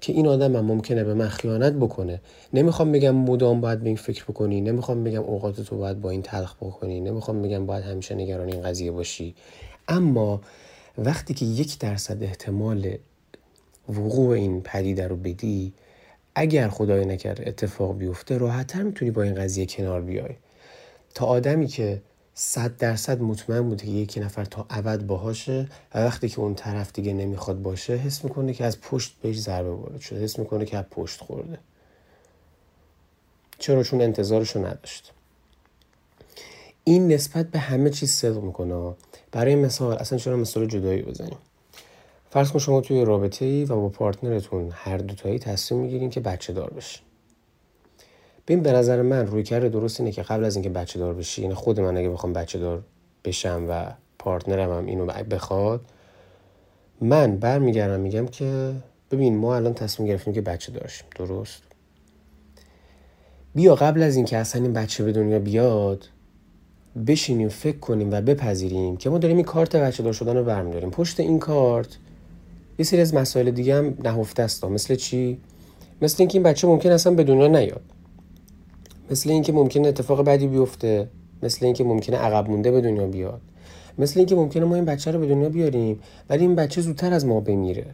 که این آدم هم ممکنه به من خیانت بکنه. نمی‌خوام بگم مدام باید به این فکر بکنی نمی‌خوام بگم اوقات تو باید با این تلخ بکنی نمی‌خوام بگم باید همیشه نگران این قضیه باشی. اما وقتی که یک درصد احتمال وقوع این پدیده رو بدی اگر خدای نکرده اتفاق بیفته راحتتر می‌تونی با این قضیه کنار بیای. تا آدمی که صد درصد مطمئن بوده که یکی نفر تا ابد باهاشه و وقتی که اون طرف دیگه نمی‌خواد باشه حس می‌کنه که از پشت بهش ضربه وارد شده. حس می‌کنه که از پشت خورده. چرا؟ چون انتظارشو نداشت. این نسبت به همه چیز صدق می‌کنه. برای مثال اصلا چرا مثال جدایی بزنیم؟ فرض کن شما توی رابطه ای و با پارتنرتون هر دوتایی تصمیم می‌گیرین که بچه دار بشین. ببین به نظر من روی کرده درست اینه که قبل از اینکه بچه دار بشی یعنی خود من اگه بخوام بچه دار بشم و پارتنرم هم اینو بخواد من برمیگردم میگم که ببین ما الان تصمیم گرفتیم که بچه داشتیم درست؟ بیا قبل از اینکه اصلا این بچه به دنیا بیاد بشینیم فکر کنیم و بپذیریم که ما داریم این کارت بچه دار شدن رو برمیداریم. پشت این کارت یه سری از مسائل دیگه هم نهفته است. مثل چی؟ مثل اینکه این بچه ممکن اصلا به دنیا نیاد. مثل اینکه ممکنه اتفاق بدی بیفته مثل اینکه ممکنه عقب مونده به دنیا بیاد. مثل اینکه ممکنه ما این بچه رو به دنیا بیاریم ولی این بچه زودتر از ما بمیره.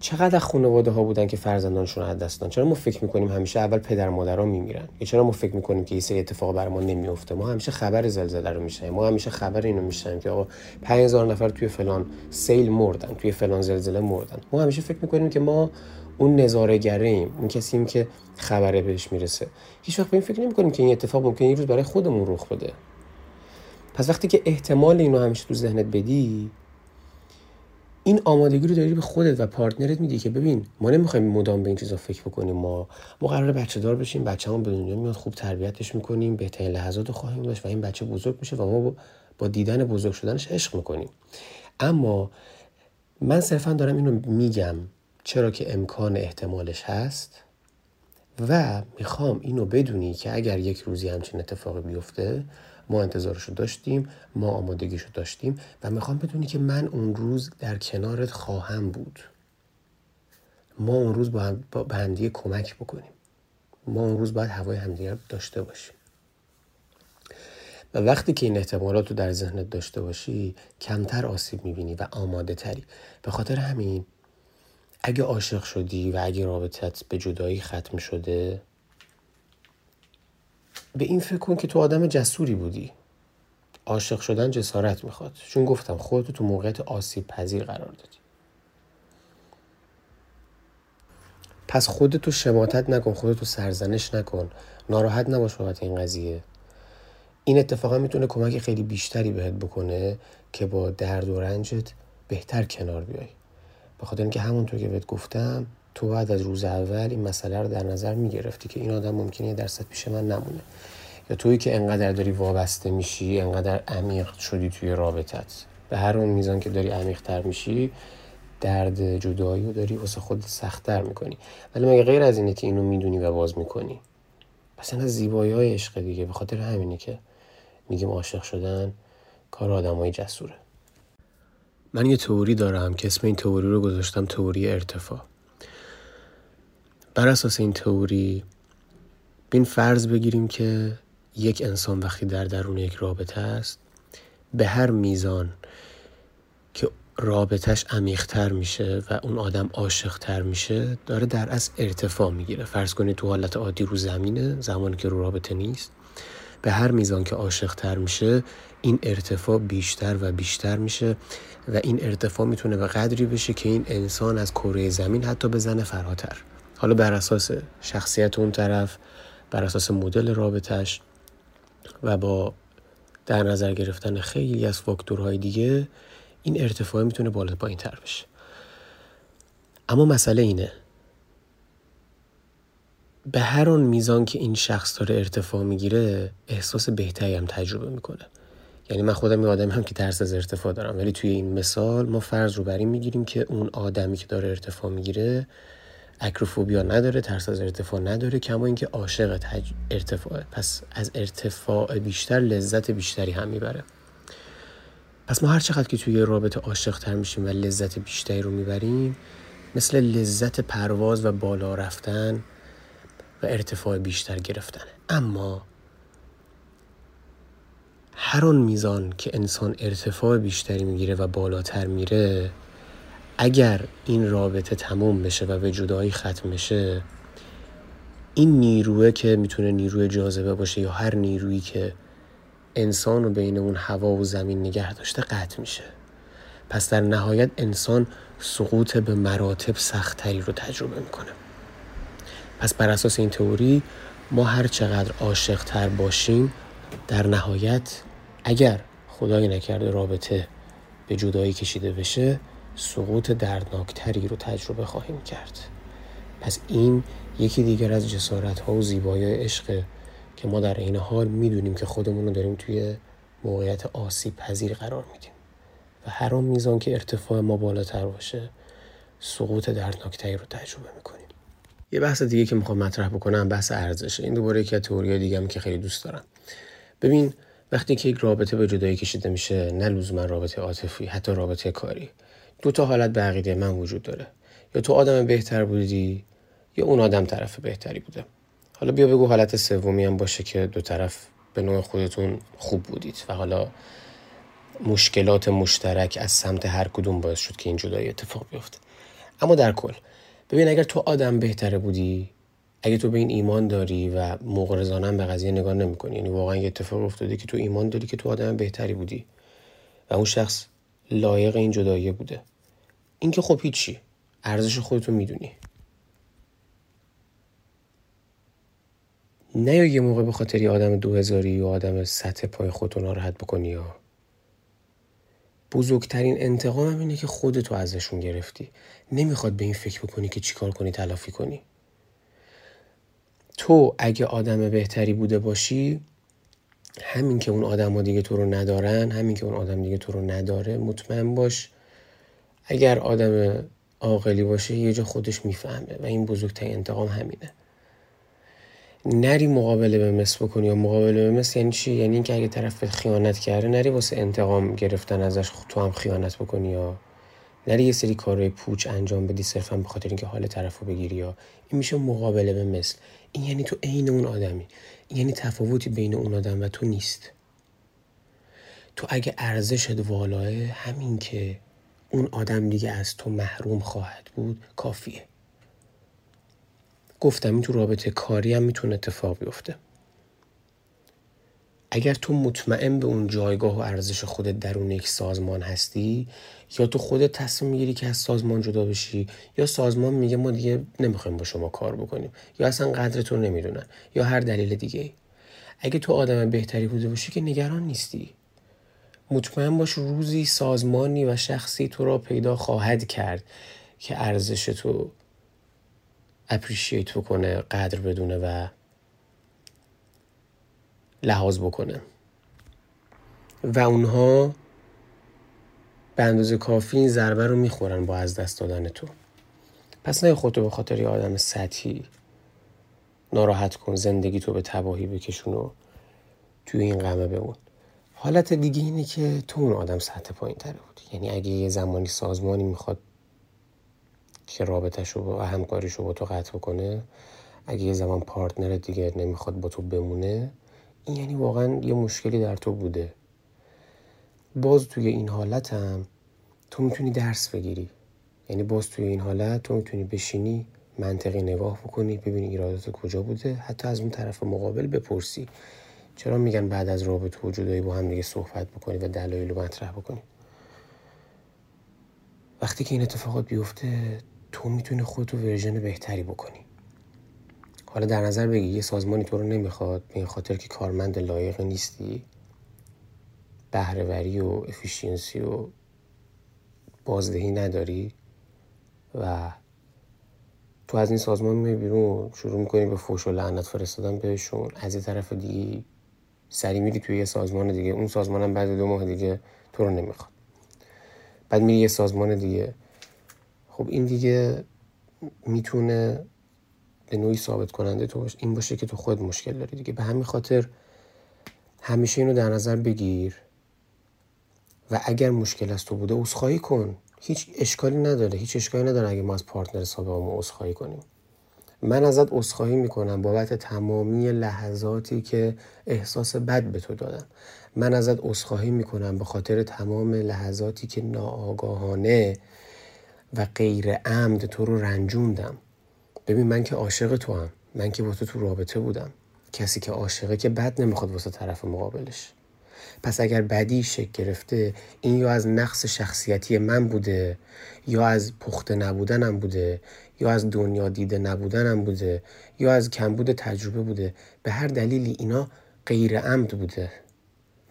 چقدر خانواده ها بودن که فرزندانشون از دست چرا ما فکر می‌کنیم همیشه اول پدر مادرها میمیرن؟ یا چرا ما فکر می‌کنیم که این سری اتفاق بر ما نمیفته ما همیشه خبر زلزله رو میشنیم. ما همیشه خبر اینو میشنیم که آقا 5000 نفر توی فلان سیل مردن توی فلان زلزله مردن. ما همیشه فکر می‌کنیم که ما اون نظاره ایم اون کسیم که خبره بهش می‌رسه. هیچ وقت به این فکر نمی که این اتفاق ممکنه یه روز برای خودمون رخ بده. پس وقتی که احتمال اینو همیشه تو ذهنت بدی این آمادگی رو داری به خودت و پارتنرت میدی که ببین ما نمی‌خوایم مدام به این چیزا فکر بکنیم. ما ما قرار بچه دار بشیم بچه‌مون به دنیا میاد خوب تربیتش می‌کنیم بهترین لحظات رو خواهیم داشت و این بچه بزرگ میشه و ما با دیدن بزرگ شدنش عشق می‌کنیم. اما من صرفا دارم اینو میگم. چرا که امکان احتمالش هست و می‌خوام اینو بدونی که اگر یک روزی همچین اتفاقی بیفته ما انتظارش رو داشتیم ما آمادگیش رو داشتیم و می‌خوام بدونی که من اون روز در کنارت خواهم بود. ما اون روز با, هم همدیگه کمک بکنیم. ما اون روز باید هوای همدیگه داشته باشیم. و وقتی که این احتمالات رو در ذهنت داشته باشی کمتر آسیب می‌بینی و آماده تری به خاطر همین اگه عاشق شدی و اگه رابطت به جدایی ختم شده به این فکر کن که تو آدم جسوری بودی. عاشق شدن جسارت می‌خواد. چون گفتم خودتو تو موقعیت آسیب پذیر قرار دادی. پس خودتو شماتت نکن خودتو سرزنش نکن. ناراحت نباش بابت این قضیه. این اتفاقا می‌تونه کمک خیلی بیشتری بهت بکنه که با درد و رنجت بهتر کنار بیای. به خاطر اینکه همونطور که بهت گفتم تو بعد از روز اول این مسئله رو در نظر می‌گرفتی که این آدم ممکنه درصد پیش من نمونه. یا تویی که انقدر داری وابسته میشی انقدر عمیق شدی توی رابطت. به هر اون میزان که داری عمیق تر میشی درد جدایی رو داری واسه خود سختتر می‌کنی. ولی مگه غیر از اینه که اینو می‌دونی و باز می‌کنی؟ پس از زیبایی های عشق دیگه. به خاطر همینه که میگیم عاشق شدن کار آدمای جسوره. من یه تئوری دارم که اسم این تئوری رو گذاشتم تئوری ارتفاع. بر اساس این تئوری بین فرض بگیریم که یک انسان وقتی در درون یک رابطه است به هر میزان که رابطش عمیقتر میشه و اون آدم عاشقتر میشه داره در از ارتفاع می‌گیره. فرض کنید تو حالت عادی رو زمینه زمانی که رو رابطه نیست. به هر میزان که عاشقتر میشه این ارتفاع بیشتر و بیشتر میشه. و این ارتفاع می‌تونه به قدری بشه که این انسان از کره زمین حتی بزنه فراتر. حالا بر اساس شخصیت اون طرف بر اساس مدل رابطش و با در نظر گرفتن خیلی از فاکتورهای دیگه این ارتفاع می‌تونه بالا پایین تر بشه. اما مسئله اینه. به هر اون میزان که این شخص داره ارتفاع می‌گیره احساس بهتری هم تجربه می‌کنه. یعنی من خودم یه آدمی هم که ترس از ارتفاع دارم. ولی توی این مثال ما فرض رو بر این می‌گیریم که اون آدمی که داره ارتفاع می‌گیره اکروفوبیا نداره ترس از ارتفاع نداره کما اینکه عاشق تج... ارتفاع. پس از ارتفاع بیشتر لذت بیشتری هم می‌بره. پس ما هر چقدر که توی رابطه عاشق تر میشیم و لذت بیشتری رو می‌بریم مثل لذت پرواز و بالا رفتن و ارتفاع بیشتر گرفتن اما هر آن میزان که انسان ارتفاع بیشتری می‌گیره و بالاتر میره اگر این رابطه تموم بشه و به جدایی ختم بشه این نیروه که می‌تونه نیروی جاذبه باشه یا هر نیرویی که انسان رو بین اون هوا و زمین نگه داشته قطع میشه. پس در نهایت انسان سقوط به مراتب سختتری رو تجربه می‌کنه. پس بر اساس این تئوری ما هر چقدر عاشق تر باشیم در نهایت اگر خدای نکرده رابطه به جدایی کشیده بشه سقوط دردناکتری رو تجربه خواهیم کرد. پس این یکی دیگر از جسارت ها و زیبایی عشق که ما در این حال می‌دونیم که خودمون رو داریم توی موقعیت آسیب پذیر قرار میدیم و هر آن میزان که ارتفاع ما بالاتر باشه سقوط دردناکتری رو تجربه می‌کنیم. یه بحث دیگه که می‌خوام مطرح بکنم بحث ارزشه. این دوباره یکی از تئوری دیگه که خیلی دوست دارم. ببین وقتی که یک رابطه به جدایی کشیده میشه نه لزوما رابطه عاطفی حتی رابطه کاری. دو تا حالت به عقیده من وجود داره. یا تو آدم بهتر بودی یا اون آدم طرف بهتری بوده. حالا بیا بگو حالت سومی هم باشه که دو طرف به نوع خودتون خوب بودید و حالا مشکلات مشترک از سمت هر کدوم باعث شد که این جدایی اتفاق بیفته. اما در کل ببین اگر تو آدم بهتره بودی اگه تو به این ایمان داری و مغرضانه به قضیه نگاه نمی‌کنی یعنی واقعا یه اتفاق افتاده که تو ایمان داری که تو آدم بهتری بودی. و اون شخص لایق این جدایی بوده. این که خب هیچی. ارزش خودتو می‌دونی. نه یه موقع به خاطر آدم دو هزاری یا آدم سطح پای خودتو ناراحت بکنی یا؟ بزرگترین انتقام هم اینه که خودتو ازشون گرفتی. نمی‌خواد به این فکر بکنی که چیکار کنی تلافی کنی. تو اگه آدم بهتری بوده باشی همین که اون آدم ها دیگه تو رو ندارن همین که اون آدم دیگه تو رو نداره مطمئن باش. اگر آدم عاقلی باشه یه جا خودش می‌فهمه و این بزرگترین انتقام همینه. نری مقابله به مثل بکنی یا مقابله به مثل یعنی چی؟ یعنی اینکه اگه طرف خیانت کرده نری واسه انتقام گرفتن ازش تو هم خیانت بکنی یا نری یه سری کارهای پوچ انجام بدی صرفا به خاطر اینکه حال طرف رو بگیری یا این میشه مقابله به مثل. این یعنی تو عین اون آدمی. این یعنی تفاوتی بین اون آدم و تو نیست. تو اگه ارزشت والاه همین که اون آدم دیگه از تو محروم خواهد بود کافیه. گفتم این تو رابطه کاری هم می‌تونه اتفاق بیفته. اگر تو مطمئن به اون جایگاه و ارزش خودت درون یک سازمان هستی یا تو خودت تصمیم می‌گیری که از سازمان جدا بشی یا سازمان میگه ما دیگه نمی‌خوایم با شما کار بکنیم یا اصلا قدرتون نمی‌دونن یا هر دلیل دیگه. اگه تو آدم بهتری بوده باشی که نگران نیستی مطمئن باش روزی سازمانی و شخصی تو را پیدا خواهد کرد که ارزش تو اپریشیت بکنه قدر بدونه و لحاظ بکنه. و اونها به اندازه کافی این ضربه رو می‌خورن با از دست دادن تو. پس نه خودتو به خاطر یه آدم سطحی ناراحت کن زندگی تو به تباهی بکشون و توی این قمه بمون. حالت دیگه اینه که تو اون آدم سطح پایین تره بودی. یعنی اگه یه زمانی سازمانی می‌خواد که رابطهش رو و همکاریش رو با تو قطع کنه اگه یه زمان پارتنر دیگه نمی‌خواد با تو بمونه این یعنی واقعا یه مشکلی در تو بوده. باز توی این حالت هم تو می‌تونی درس بگیری. یعنی باز توی این حالت تو می‌تونی بشینی منطقی نگاه بکنی ببینی ایرادات کجا بوده حتی از اون طرف مقابل بپرسی. چرا میگن بعد از رابطه و جدایی با هم دیگه صحبت بکنی و دلایل رو مطرح بکنی؟ وقتی که این اتفاقات بیفته تو می‌تونی خودتو ورژن بهتری بکنی. حالا در نظر بگی یه سازمانی تو رو نمی‌خواد به خاطر که کارمند لایق نیستی؟ بهرهوری و افیشینسی و بازدهی نداری؟ و تو از این سازمان می بیرون شروع می‌کنی به فوش و لعنت فرستادن بهشون. از یه طرف دیگه سری میری توی یه سازمان دیگه. اون سازمان هم بعد دو ماه دیگه تو رو نمی‌خواد. بعد میری یه سازمان دیگه. خب این دیگه می‌تونه به نوعی ثابت کننده تو این باشه که تو خود مشکل داری دیگه. به همین خاطر همیشه اینو در نظر بگیر و اگر مشکل از تو بوده عذرخواهی کن. هیچ اشکالی نداره. هیچ اشکالی نداره اگه ما از پارتنر سابقمون عذرخواهی کنیم. من ازت عذرخواهی می‌کنم بابت تمامی لحظاتی که احساس بد به تو دادم. من ازت عذرخواهی می‌کنم به خاطر تمام لحظاتی که ناآگاهانه و غیر عمد تو رو رنجوندم. ببین من که عاشق تو هم من که با تو تو رابطه بودم. کسی که عاشقه که بد نمی‌خواد واسه طرف مقابلش. پس اگر بدی شکل گرفته این یا از نقص شخصیتی من بوده یا از پخته نبودنم بوده یا از دنیا دیده نبودنم بوده یا از کمبود تجربه بوده به هر دلیلی اینا غیر عمد بوده.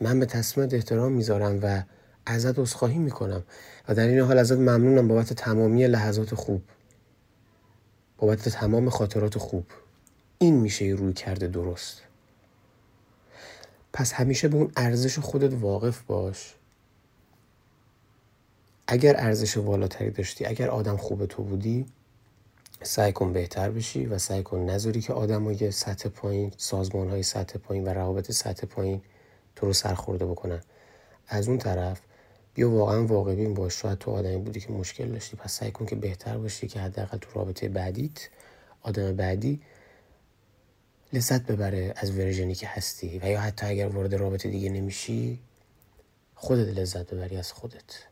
من به تصمیمت احترام می‌ذارم و ازت عذرخواهی می‌کنم. و در این حال ازت ممنونم بابت تمامی لحظات خوب. بابت تمام خاطرات خوب. این میشه روی کرده درست. پس همیشه به اون ارزش خودت واقف باش. اگر ارزش والاتری داشتی اگر آدم خوب تو بودی سعی کن بهتر بشی و سعی کن نذاری که آدم های سطح پایین سازمان های سطح پایین و روابط سطح پایین تو رو سرخورده بکنن. از اون طرف بیا واقعا واقعی بین باش شاید تو آدمی بودی که مشکل داشتی. پس سعی کن که بهتر باشی که حداقل تو رابطه بعدیت آدم بعدی لذت ببره از ورژنی که هستی. و یا حتی اگر وارد رابطه دیگه نمیشی خودت لذت ببری از خودت.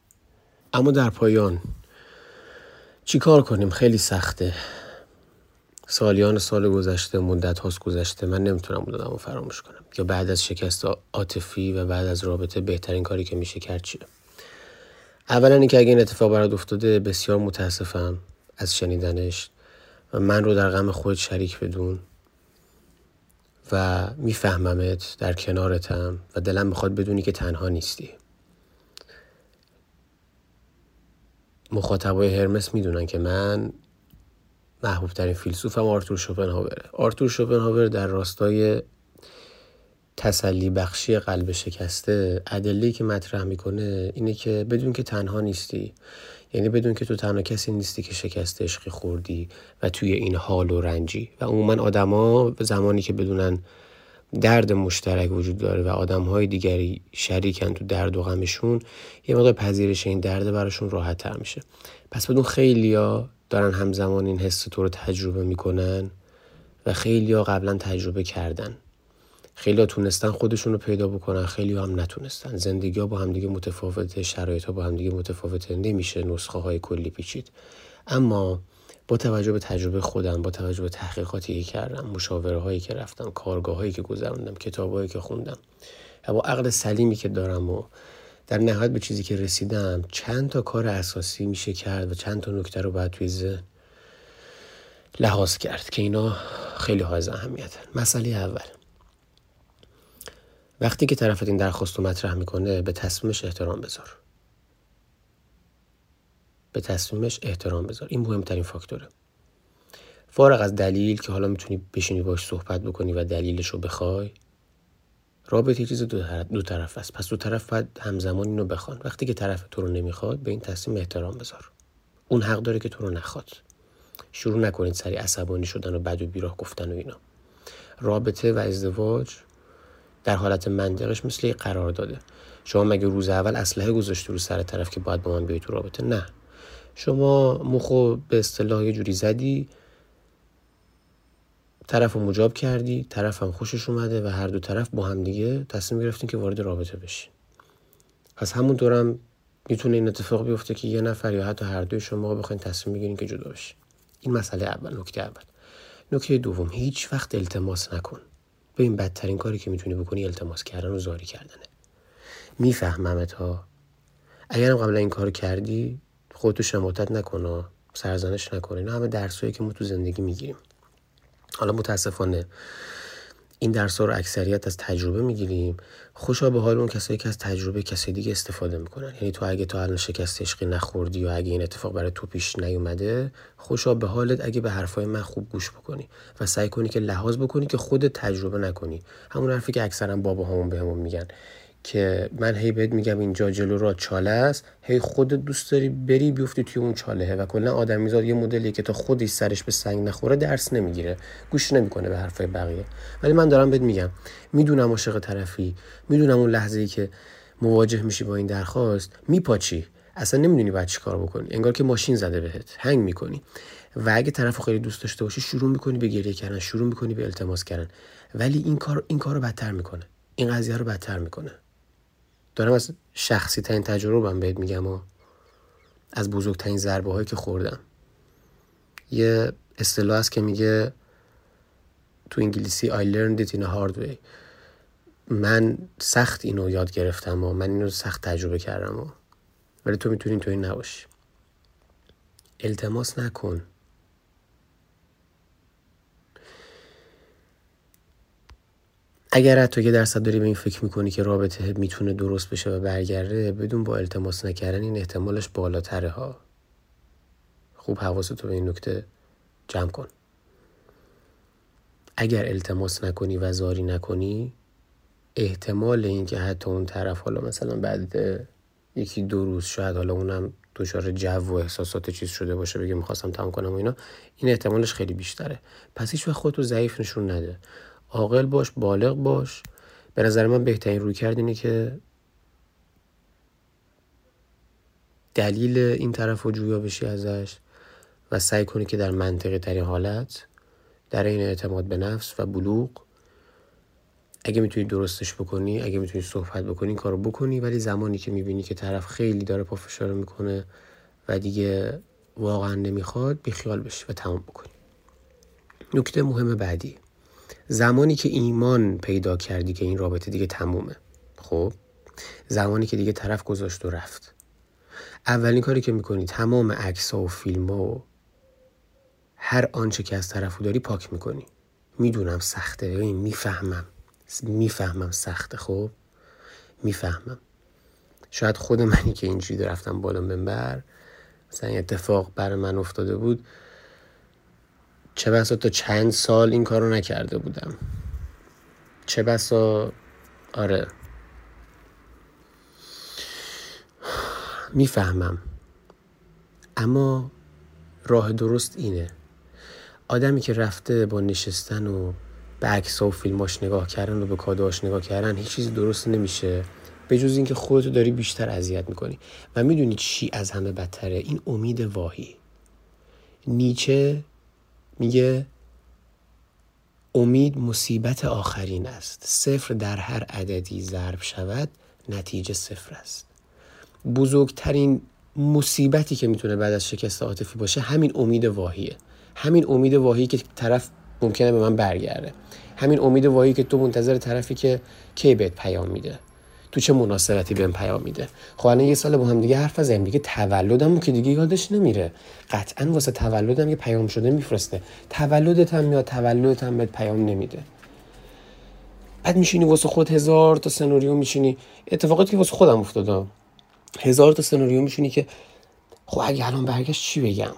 اما در پایان چی کار کنیم؟ خیلی سخته. سالیان سال گذشته مدت هاست گذشته. من نمی‌تونم اون رو فراموش کنم. یا بعد از شکست عاطفی و بعد از رابطه بهترین کاری که میشه کرد چیه؟ اولا اینکه اگه این اتفاق برات افتاده بسیار متاسفم از شنیدنش. و من رو در غم خود شریک بدون و میفهممت در کنارتم و دلم می‌خواد بدونی که تنها نیستی. مخاطبای هرمس می‌دونن که من محبوب ترین فیلسوفم آرتور شوپنهاوره. آرتور شوپنهاور در راستای تسلی بخشی قلب شکسته ادله که مطرح می‌کنه اینه که بدون که تنها نیستی. یعنی بدون که تو تنها کسی نیستی که شکست عشقی خوردی و توی این حال و رنجی. و عموما آدما زمانی که بدونن درد مشترک وجود داره و آدم های دیگری شریکن تو درد و غمشون یه مقدار پذیرش این درد براشون راحت تر میشه. پس بدون خیلیا دارن همزمان این حس تو رو تجربه می‌کنن و خیلیا قبلا تجربه کردن. خیلی تونستن خودشون رو پیدا بکنن خیلی هم نتونستن. زندگی ها با همدیگه متفاوته شرایط ها با همدیگه متفاوته نمیشه نسخه های کلی پیچید. اما با توجه به تجربه خودم با توجه به تحقیقاتی که کردم مشاوره هایی که رفتم کارگاه هایی که گذروندم کتاب هایی که خوندم و با عقل سلیمی که دارم و در نهایت به چیزی که رسیدم چند تا کار اساسی میشه کرد و چند تا نکته رو باید توی ذهن لحاظ کرد که اینا خیلی های اهمیت مسئله اول. وقتی که طرفت این درخواست رو مطرح می‌کنه به تصمیمش احترام بذار. به تصمیمش احترام بذار. این مهمترین فاکتوره. فارغ از دلیل که حالا می‌تونی بشینی باش صحبت بکنی و دلیلش رو بخوای رابطه چیز دو دو طرف است. پس دو طرف باید همزمان اینو بخوان. وقتی که طرف تو رو نمی‌خواد به این تصمیم احترام بذار. اون حق داره که تو رو نخواد. شروع نکنید سری عصبانی شدن و بد و بیراه گفتن و اینا. رابطه و ازدواج در حالت منطقش مثل یک قرار داده. شما مگه روز اول اسلحه گذاشتی رو سر طرف که باید با من بیای تو رابطه؟ نه. شما مخو به اصطلاح یه جوری زدی طرف رو مجاب کردی طرف هم خوشش اومده و هر دو طرف با هم دیگه تصمیم گرفتین که وارد رابطه بشین. پس همونطورم می‌تونه این اتفاق بیفته که یه نفر یا حتی هر دوی شما بخواین تصمیم بگیرین که جدا بشین. این مسئله اول. نکته اول. نکته دوم. هیچ وقت التماس نکن. به این بدترین کاری که می‌تونی بکنی التماس کردن و زاری کردنه. میفهممت ها اگرم قبل این کار کردی خودتو شماتت نکن سرزنش نکنه نه همه درسایی که ما تو زندگی می‌گیریم. حالا متاسفانه این درس رو اکثریت از تجربه می‌گیریم. خوشا به حال اون کسایی که از تجربه کسی دیگه استفاده می‌کنن. یعنی تو اگه تو الان شکست عشقی نخوردی و اگه این اتفاق برای تو پیش نیومده خوشا به حالت اگه به حرفای من خوب گوش بکنی و سعی کنی که لحاظ بکنی که خودت تجربه نکنی. همون حرفی که اکثرا بابا همون بهمون میگن. که من هی بهت میگم اینجا جلو را چاله است هی خودت دوست داری بری بیفتی توی اون چالهه و کلا آدمیزاد یه مدلی که تا خودش سرش به سنگ نخوره درس نمی‌گیره گوش نمی‌کنه به حرفای بقیه. ولی من دارم بهت میگم می‌دونم عاشق طرفی می‌دونم اون لحظه ای که مواجه میشی با این درخواست میپاچی. اصلا نمی‌دونی باید چی کار بکنی. انگار که ماشین زده بهت هنگ می‌کنی. و اگه طرف خیلی دوست داشته باشی شروع می‌کنی به گریه کردن شروع می‌کنی به التماس کردن. ولی این کار این کارو بدتر می‌کنه. این قضیه رو بدتر می‌کنه. دارم از شخصی ترین تجربه بهت میگم و از بزرگترین ضربه هایی که خوردم. یه اصطلاح است که میگه تو انگلیسی I learned it in a hard way. من سخت اینو یاد گرفتم و من اینو سخت تجربه کردم و ولی تو می‌تونی تو این نباشی. التماس نکن. اگر حتی یه درصد داری به این فکر می‌کنی که رابطه می‌تونه درست بشه و برگرده بدون با التماس نکردن این احتمالش بالاتره ها. خوب حواستو به این نکته جمع کن. اگر التماس نکنی و زاری نکنی احتمال اینکه حتی اون طرف حالا مثلا بعد یکی دو روز شاید حالا اونم دچار جو و احساسات چیز شده باشه بگه می‌خواستم تمام کنم و اینا این احتمالش خیلی بیشتره. پس هیچ وقت خودتو ضعیف نشون نده. عاقل باش بالغ باش. به نظر من بهترین روی کرد اینه که دلیل این طرف رو جویا بشی ازش و سعی کنی که در منطقه ترین حالت در این اعتماد به نفس و بلوغ اگه می‌تونی درستش بکنی اگه می‌تونی صحبت بکنی کارو بکنی. ولی زمانی که می‌بینی که طرف خیلی داره پافشار می‌کنه و دیگه واقعا نمی‌خواد بیخیال بشی و تمام بکنی. نکته مهم بعدی. زمانی که ایمان پیدا کردی که این رابطه دیگه تمومه. خب؟ زمانی که دیگه طرف گذاشت و رفت. اولین کاری که می‌کنی تمام عکس و فیلم و هر آنچه که از طرفو داری پاک می‌کنی. می‌دونم سخته ببین می‌فهمم. می‌فهمم سخته خب؟ می‌فهمم. شاید خود منی که اینجوری رفتم بالا منبر مثلا اتفاق برای من افتاده بود. چه بسا تا چند سال این کارو نکرده بودم. چه بسا؟ آره. می‌فهمم. اما راه درست اینه. آدمی که رفته با نشستن و به عکس و فیلماش نگاه کردن و به کادوهاش نگاه کردن هیچ چیزی درست نمیشه. به جز اینکه خودتو داری بیشتر اذیت می‌کنی. و می‌دونی چی از همه بدتره؟ این امید واهی. نیچه میگه امید مصیبت آخرین است. صفر در هر عددی ضرب شود نتیجه صفر است. بزرگترین مصیبتی که می‌تونه بعد از شکست عاطفی باشه همین امید واهیه. همین امید واهی که طرف ممکنه به من برگرده. همین امید واهی که تو منتظر طرفی که کی بهت پیام میده. تو چه مناسبتی بهم پیام میده. خب الان یه سال با هم دیگه حرف زدیم دیگه تولدم که دیگه یادش نمیره. قطعا واسه تولدم یه پیام شده میفرسته. تولدت هم میاد تولدت هم بهت پیام نمیده. بعد میشینی واسه خود هزار تا سناریو میشینی. اتفاقاتی که واسه خودم افتاده. هزار تا سناریو میشینی که خب اگه الان برگشت چی بگم؟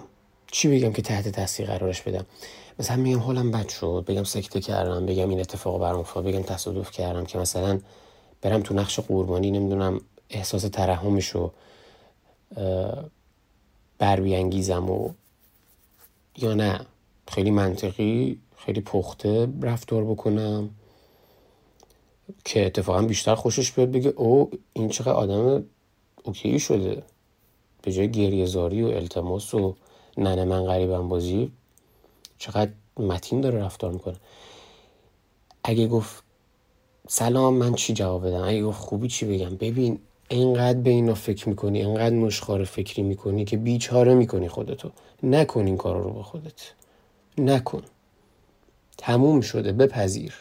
چی بگم که تحت تاثیر قرارش بدم؟ مثلا میگم حالم بد شد. بگم سکته کردم. بگم این اتفاق برام افتاد. بگم تصادف کردم که مثلا برم تو نقش قربانی نمی‌دونم احساس ترحمشو بر بیانگیزم و یا نه. خیلی منطقی خیلی پخته رفتار بکنم که اتفاقا بیشتر خوشش بیاد بگه او این چقدر آدم اوکی شده. به جای گریه زاری و التماس و ننه من غریبم بازی چقدر متین داره رفتار می‌کنه. اگه گفت سلام من چی جواب بدم؟ گفت خوبی چی بگم؟ ببین اینقدر به اینا فکر می‌کنی اینقدر نشخار فکری می‌کنی که بیچاره می‌کنی خودتو. نکن این کارا رو با خودت. نکن. تموم شده بپذیر.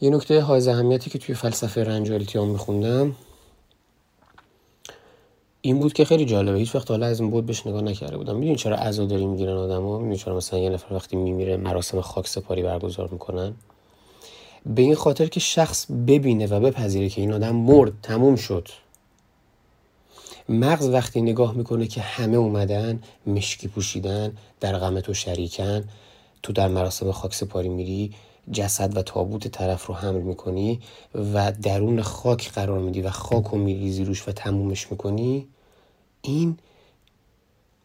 یه نکته های اهمیتی که توی فلسفه رنج التیام میخوندم این بود که خیلی جالبه. هیچ وقت حالا از این بود بهش نگاه نکرده بودم. می‌دونی چرا عزاداری می‌گیرن آدما؟ می‌دونی چرا مثلا یه نفر وقتی میمیره مراسم خاک سپاری برگزار می‌کنن؟ به این خاطر که شخص ببینه و بپذیره که این آدم مرد تموم شد. مغز وقتی نگاه می‌کنه که همه اومدن مشکی پوشیدن در غم تو شریکن تو در مراسم خاک سپاری میری جسد و تابوت طرف رو حمل می‌کنی و درون خاک قرار میدی و خاک رو میریزی روش و تمومش می‌کنی این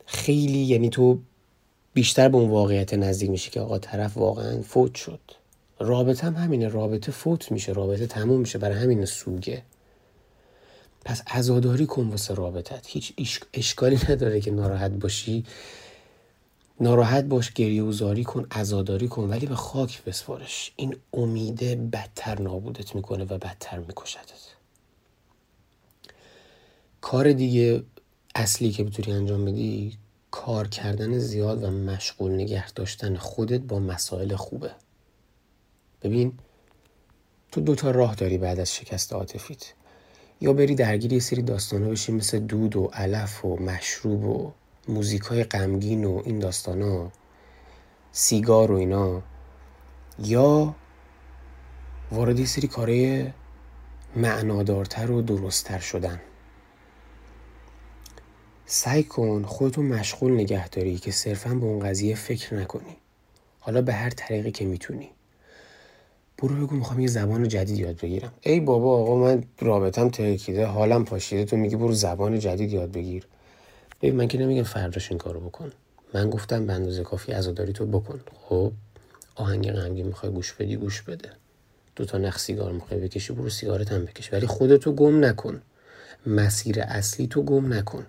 خیلی یعنی تو بیشتر به اون واقعیت نزدیک میشه که آقا طرف واقعا فوت شد. رابطه هم همینه رابطه فوت میشه رابطه تموم میشه برای همین سوگه. پس عزاداری کن واسه رابطت. هیچ اشکالی نداره که ناراحت باشی. ناراحت باش گریه و زاری کن عزاداری کن ولی به خاک بسپارش. این امیده بدتر نابودت می‌کنه و بدتر میکشدت. کار دیگه اصلی که بتونی انجام بدی کار کردن زیاد و مشغول نگه داشتن خودت با مسائل خوبه. ببین تو دوتا راه داری بعد از شکست عاطفیت. یا بری درگیر یه سری داستانا بشی مثل دود و علف و مشروب و موزیک های غمگین و این داستانا سیگار و اینا یا وارد یه سری کاره معنادارتر و درستتر شدن. سعی کن خودتو مشغول نگه داری که صرفا به اون قضیه فکر نکنی. حالا به هر طریقی که می‌تونی. برو بگو می‌خوام یه زبان جدید یاد بگیرم. ای بابا آقا من رابطم ترکیده حالم پاشیده تو میگی برو زبان جدید یاد بگیر. ببین من که نمیگم فرداش این کارو بکن. من گفتم به اندازه کافی عزاداری تو بکن. خب آهنگ غمگین می‌خوای گوش بدی گوش بده. دو تا نخ سیگار می‌خوای بکشی برو سیگارت هم بکش. ولی خودتو گم نکن. مسیر اصلی تو گم نکن.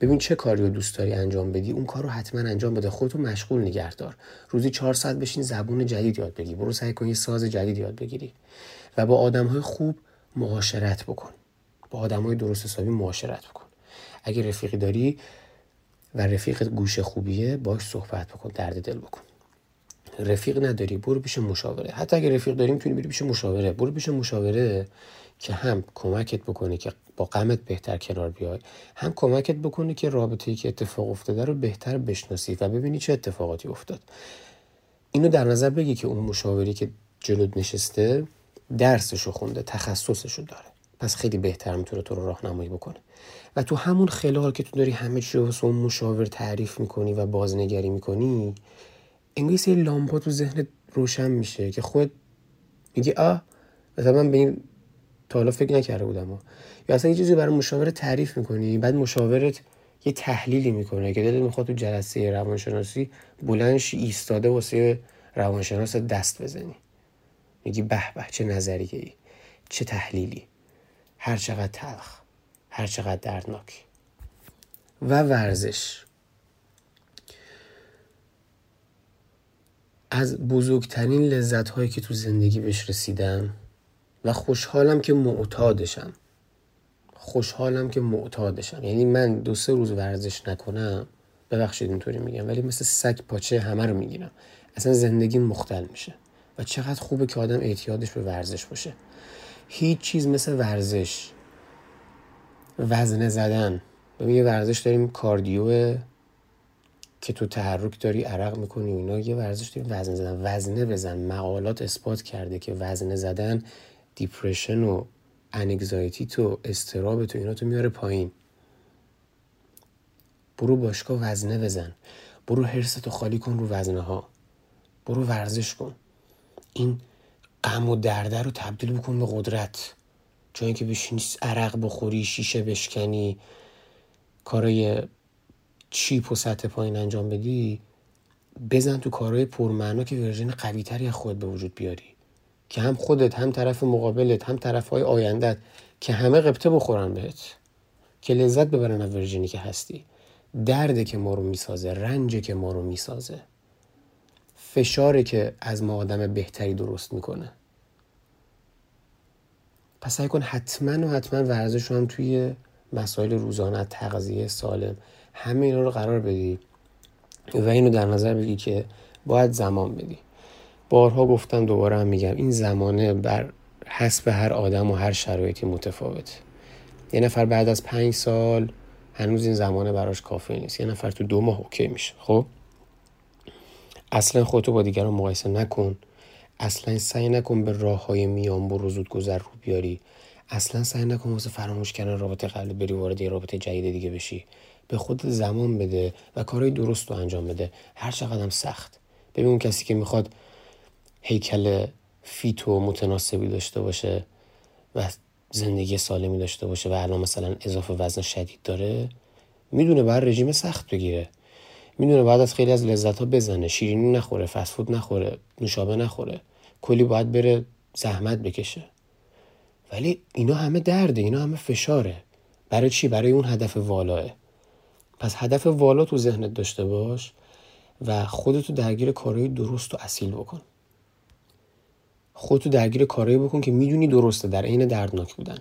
ببین چه کاری رو دوست داری انجام بدی اون کار رو حتما انجام بده. خودتو مشغول نگه دار. روزی چهار ساعت بشین زبون جدید یاد بگی. برو سعی کن یه ساز جدید یاد بگیری. و با آدم های خوب معاشرت بکن. با آدم های درست حسابی معاشرت بکن. اگه رفیقی داری و رفیقت گوش خوبیه باش صحبت بکن درد دل بکن. رفیق نداری برو پیش مشاوره. حتی اگه رفیق داری می‌تونی بری پیش مشاوره. برو پیش مشاوره. که هم کمکت بکنه که با غمت بهتر کنار بیای هم کمکت بکنه که رابطه‌ای که اتفاق افتاده رو بهتر بشناسی و ببینی چه اتفاقاتی افتاد. اینو در نظر بگی که اون مشاوری که جلوت نشسته درسشو خونده تخصصشو داره. پس خیلی بهتر می‌تونه تو رو راهنمایی بکنه. و تو همون خلال که تو داری همه چی رو اون مشاور تعریف می‌کنی و بازنگری می‌کنی انگار یه لامپا تو ذهنت روشن میشه که خود میگی آ مثلا من به این تا حالا فکر نکرده بودم. یا اصلا یه چیزی برای مشاور تعریف می‌کنی بعد مشاورت یه تحلیلی می‌کنه که دلت می‌خواد تو جلسه روانشناسی بلنشی ایستاده واسه روانشناس دست بزنی. میگی به به چه نظریه ای چه تحلیلی. هر چقدر تلخ هر چقدر دردناک. و ورزش. از بزرگترین لذت هایی که تو زندگی بهش رسیدم و خوشحالم که معتادشم. خوشحالم که معتادشم. یعنی من دو سه روز ورزش نکنم ببخشید اینطوری میگم ولی مثل سگ پاچه همه رو می‌گیرم. اصلا زندگی مختل میشه. و چقدر خوبه که آدم اعتیادش به ورزش باشه. هیچ چیز مثل ورزش وزنه زدن. ببین یه ورزش داریم کاردیو که تو تحرک داری عرق می‌کنی اینا یه ورزش داری وزن زدن. وزنه بزن. مقالات اثبات کرده که وزنه زدن دیپرشن و انگزایتی تو استراب تو اینا تو میاره پایین. برو باشگاه وزنه بزن. برو حرستو خالی کن رو وزنه ها برو ورزش کن. این غم و درده رو تبدیل بکن به قدرت. جایی که بشینی عرق بخوری شیشه بشکنی کارای چیپ و سطح پایین انجام بدی بزن تو کارهای پرمعنا که ورژن قوی تری از خود به وجود بیاری. که هم خودت هم طرف مقابلت هم طرف های آیندت که همه قبطه بخورن بهت که لذت ببرن از ورژنی که هستی. درده که ما رو می‌سازه رنجه که ما رو می‌سازه. فشاره که از ما آدم بهتری درست می‌کنه. پس سعی کن حتما و حتما ورزش رو هم توی مسائل روزانه تغذیه سالم همه اینا رو قرار بدی و اینو در نظر بگی که باید زمان بدی. بارها گفتم دوباره هم میگم این زمانه بر حسب هر آدم و هر شرایطی متفاوت یه نفر بعد از پنج سال هنوز این زمانه براش کافی نیست. یه نفر تو دو ماه اوکی میشه. خب؟ اصلا خودتو با دیگران مقایسه نکن. اصلا سعی نکن به راه های میان برو زود گذر رو بیاری. اصلا سعی نکن واسه فراموش کردن رابطه قبل بری وارد یه رابطه جدید دیگه بشی. به خود زمان بده و کارهای درست رو انجام بده. هر چقدر سخت. ببین اون کسی که می‌خواد هیکل فیت و متناسبی داشته باشه و زندگی سالمی داشته باشه و الان مثلا اضافه وزن شدید داره می‌دونه باید رژیم سخت بگیره. می‌دونه بعد از خیلی از لذت ها بزنه. شیرینی نخوره فسفود نخوره نوشابه نخوره. کلی باید بره زحمت بکشه. ولی اینا همه درده اینا همه فشاره. برای چی؟ برای اون هدف والاه. پس هدف والا تو ذهنت داشته باش و خودتو درگیر کارهای درست و اصیل بکن. خودتو درگیر کارهایی بکن که می‌دونی درسته در عین دردناک بودن.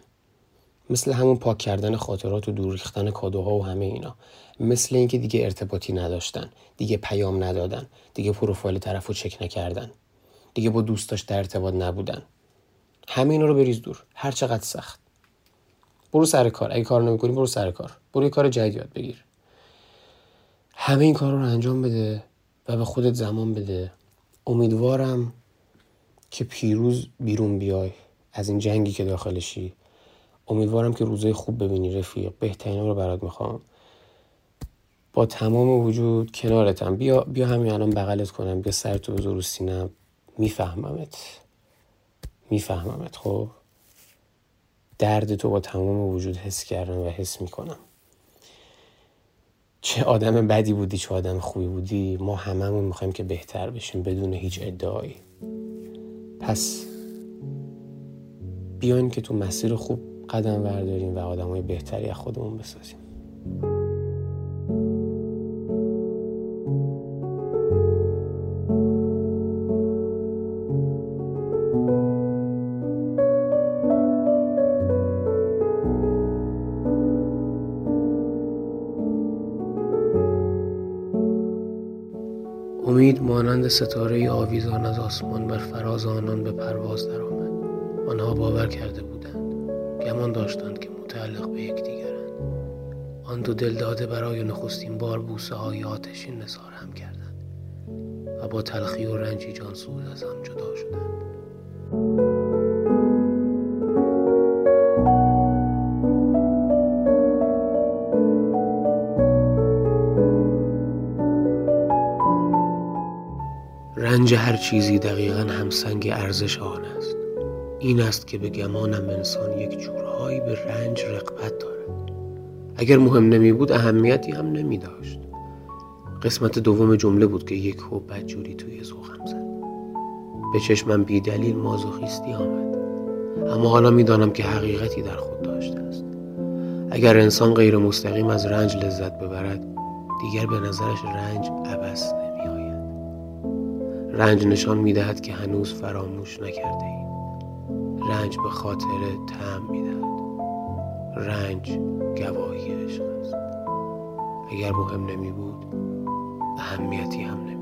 مثل همون پاک کردن خاطرات و دور ریختن کادوها و همه اینا. مثل اینکه دیگه ارتباطی نداشتن دیگه پیام ندادن دیگه پروفایل طرف چک نکردن دیگه با دوستاش در ارتباط نبودن. همه اینا رو بریز دور هر چقدر سخت. برو سر کار اگه کار نمی‌کنی برو سر کار. برو یه کار جدید یاد بگیر. همه این کار رو انجام بده و به خودت زمان بده. امیدوارم که پیروز بیرون بیای از این جنگی که داخلشی. امیدوارم که روزای خوب ببینی رفیق. بهترین رو برات می‌خوام. با تمام وجود کنارتم بیا بیا همین الان بغلت کنم. بیا سر تو بزر سینم. میفهممت. میفهممت خب؟ درد تو با تمام وجود حس کردم و حس می‌کنم. چه آدم بدی بودی چه آدم خوبی بودی. ما هممون می‌خوایم که بهتر بشیم بدون هیچ ادعایی. پس بیاین که تو مسیر خوب قدم برداریم و آدم های بهتری از خودمون بسازیم. مانند ستاره آویزان از آسمان بر فراز آنان به پرواز درآمد. آنها باور کرده بودند. گمان داشتند که متعلق به یکدیگرند. آن دو دلداده برای نخستین بار بوسه های آتشین نثار هم کردند و با تلخی و رنجی جانسوز از هم جدا شدند. رنج هر چیزی دقیقا همسنگ ارزش آن است. این است که به گمانم انسان یک جورهایی به رنج رقبت دارد. اگر مهم نمی بود اهمیتی هم نمی داشت قسمت دوم جمله بود که یک هو بدجوری توی ذوقم زد. به چشمم بی دلیل مازوخیستی آمد. اما حالا می‌دانم که حقیقتی در خود داشته است. اگر انسان غیر مستقیم از رنج لذت ببرد دیگر به نظرش رنج عبس رنج نشان می دهد که هنوز فراموش نکرده ایم. رنج به خاطر تعم می دهد رنج گواهی عشق است. اگر مهم نمی بود اهمیتی هم نمی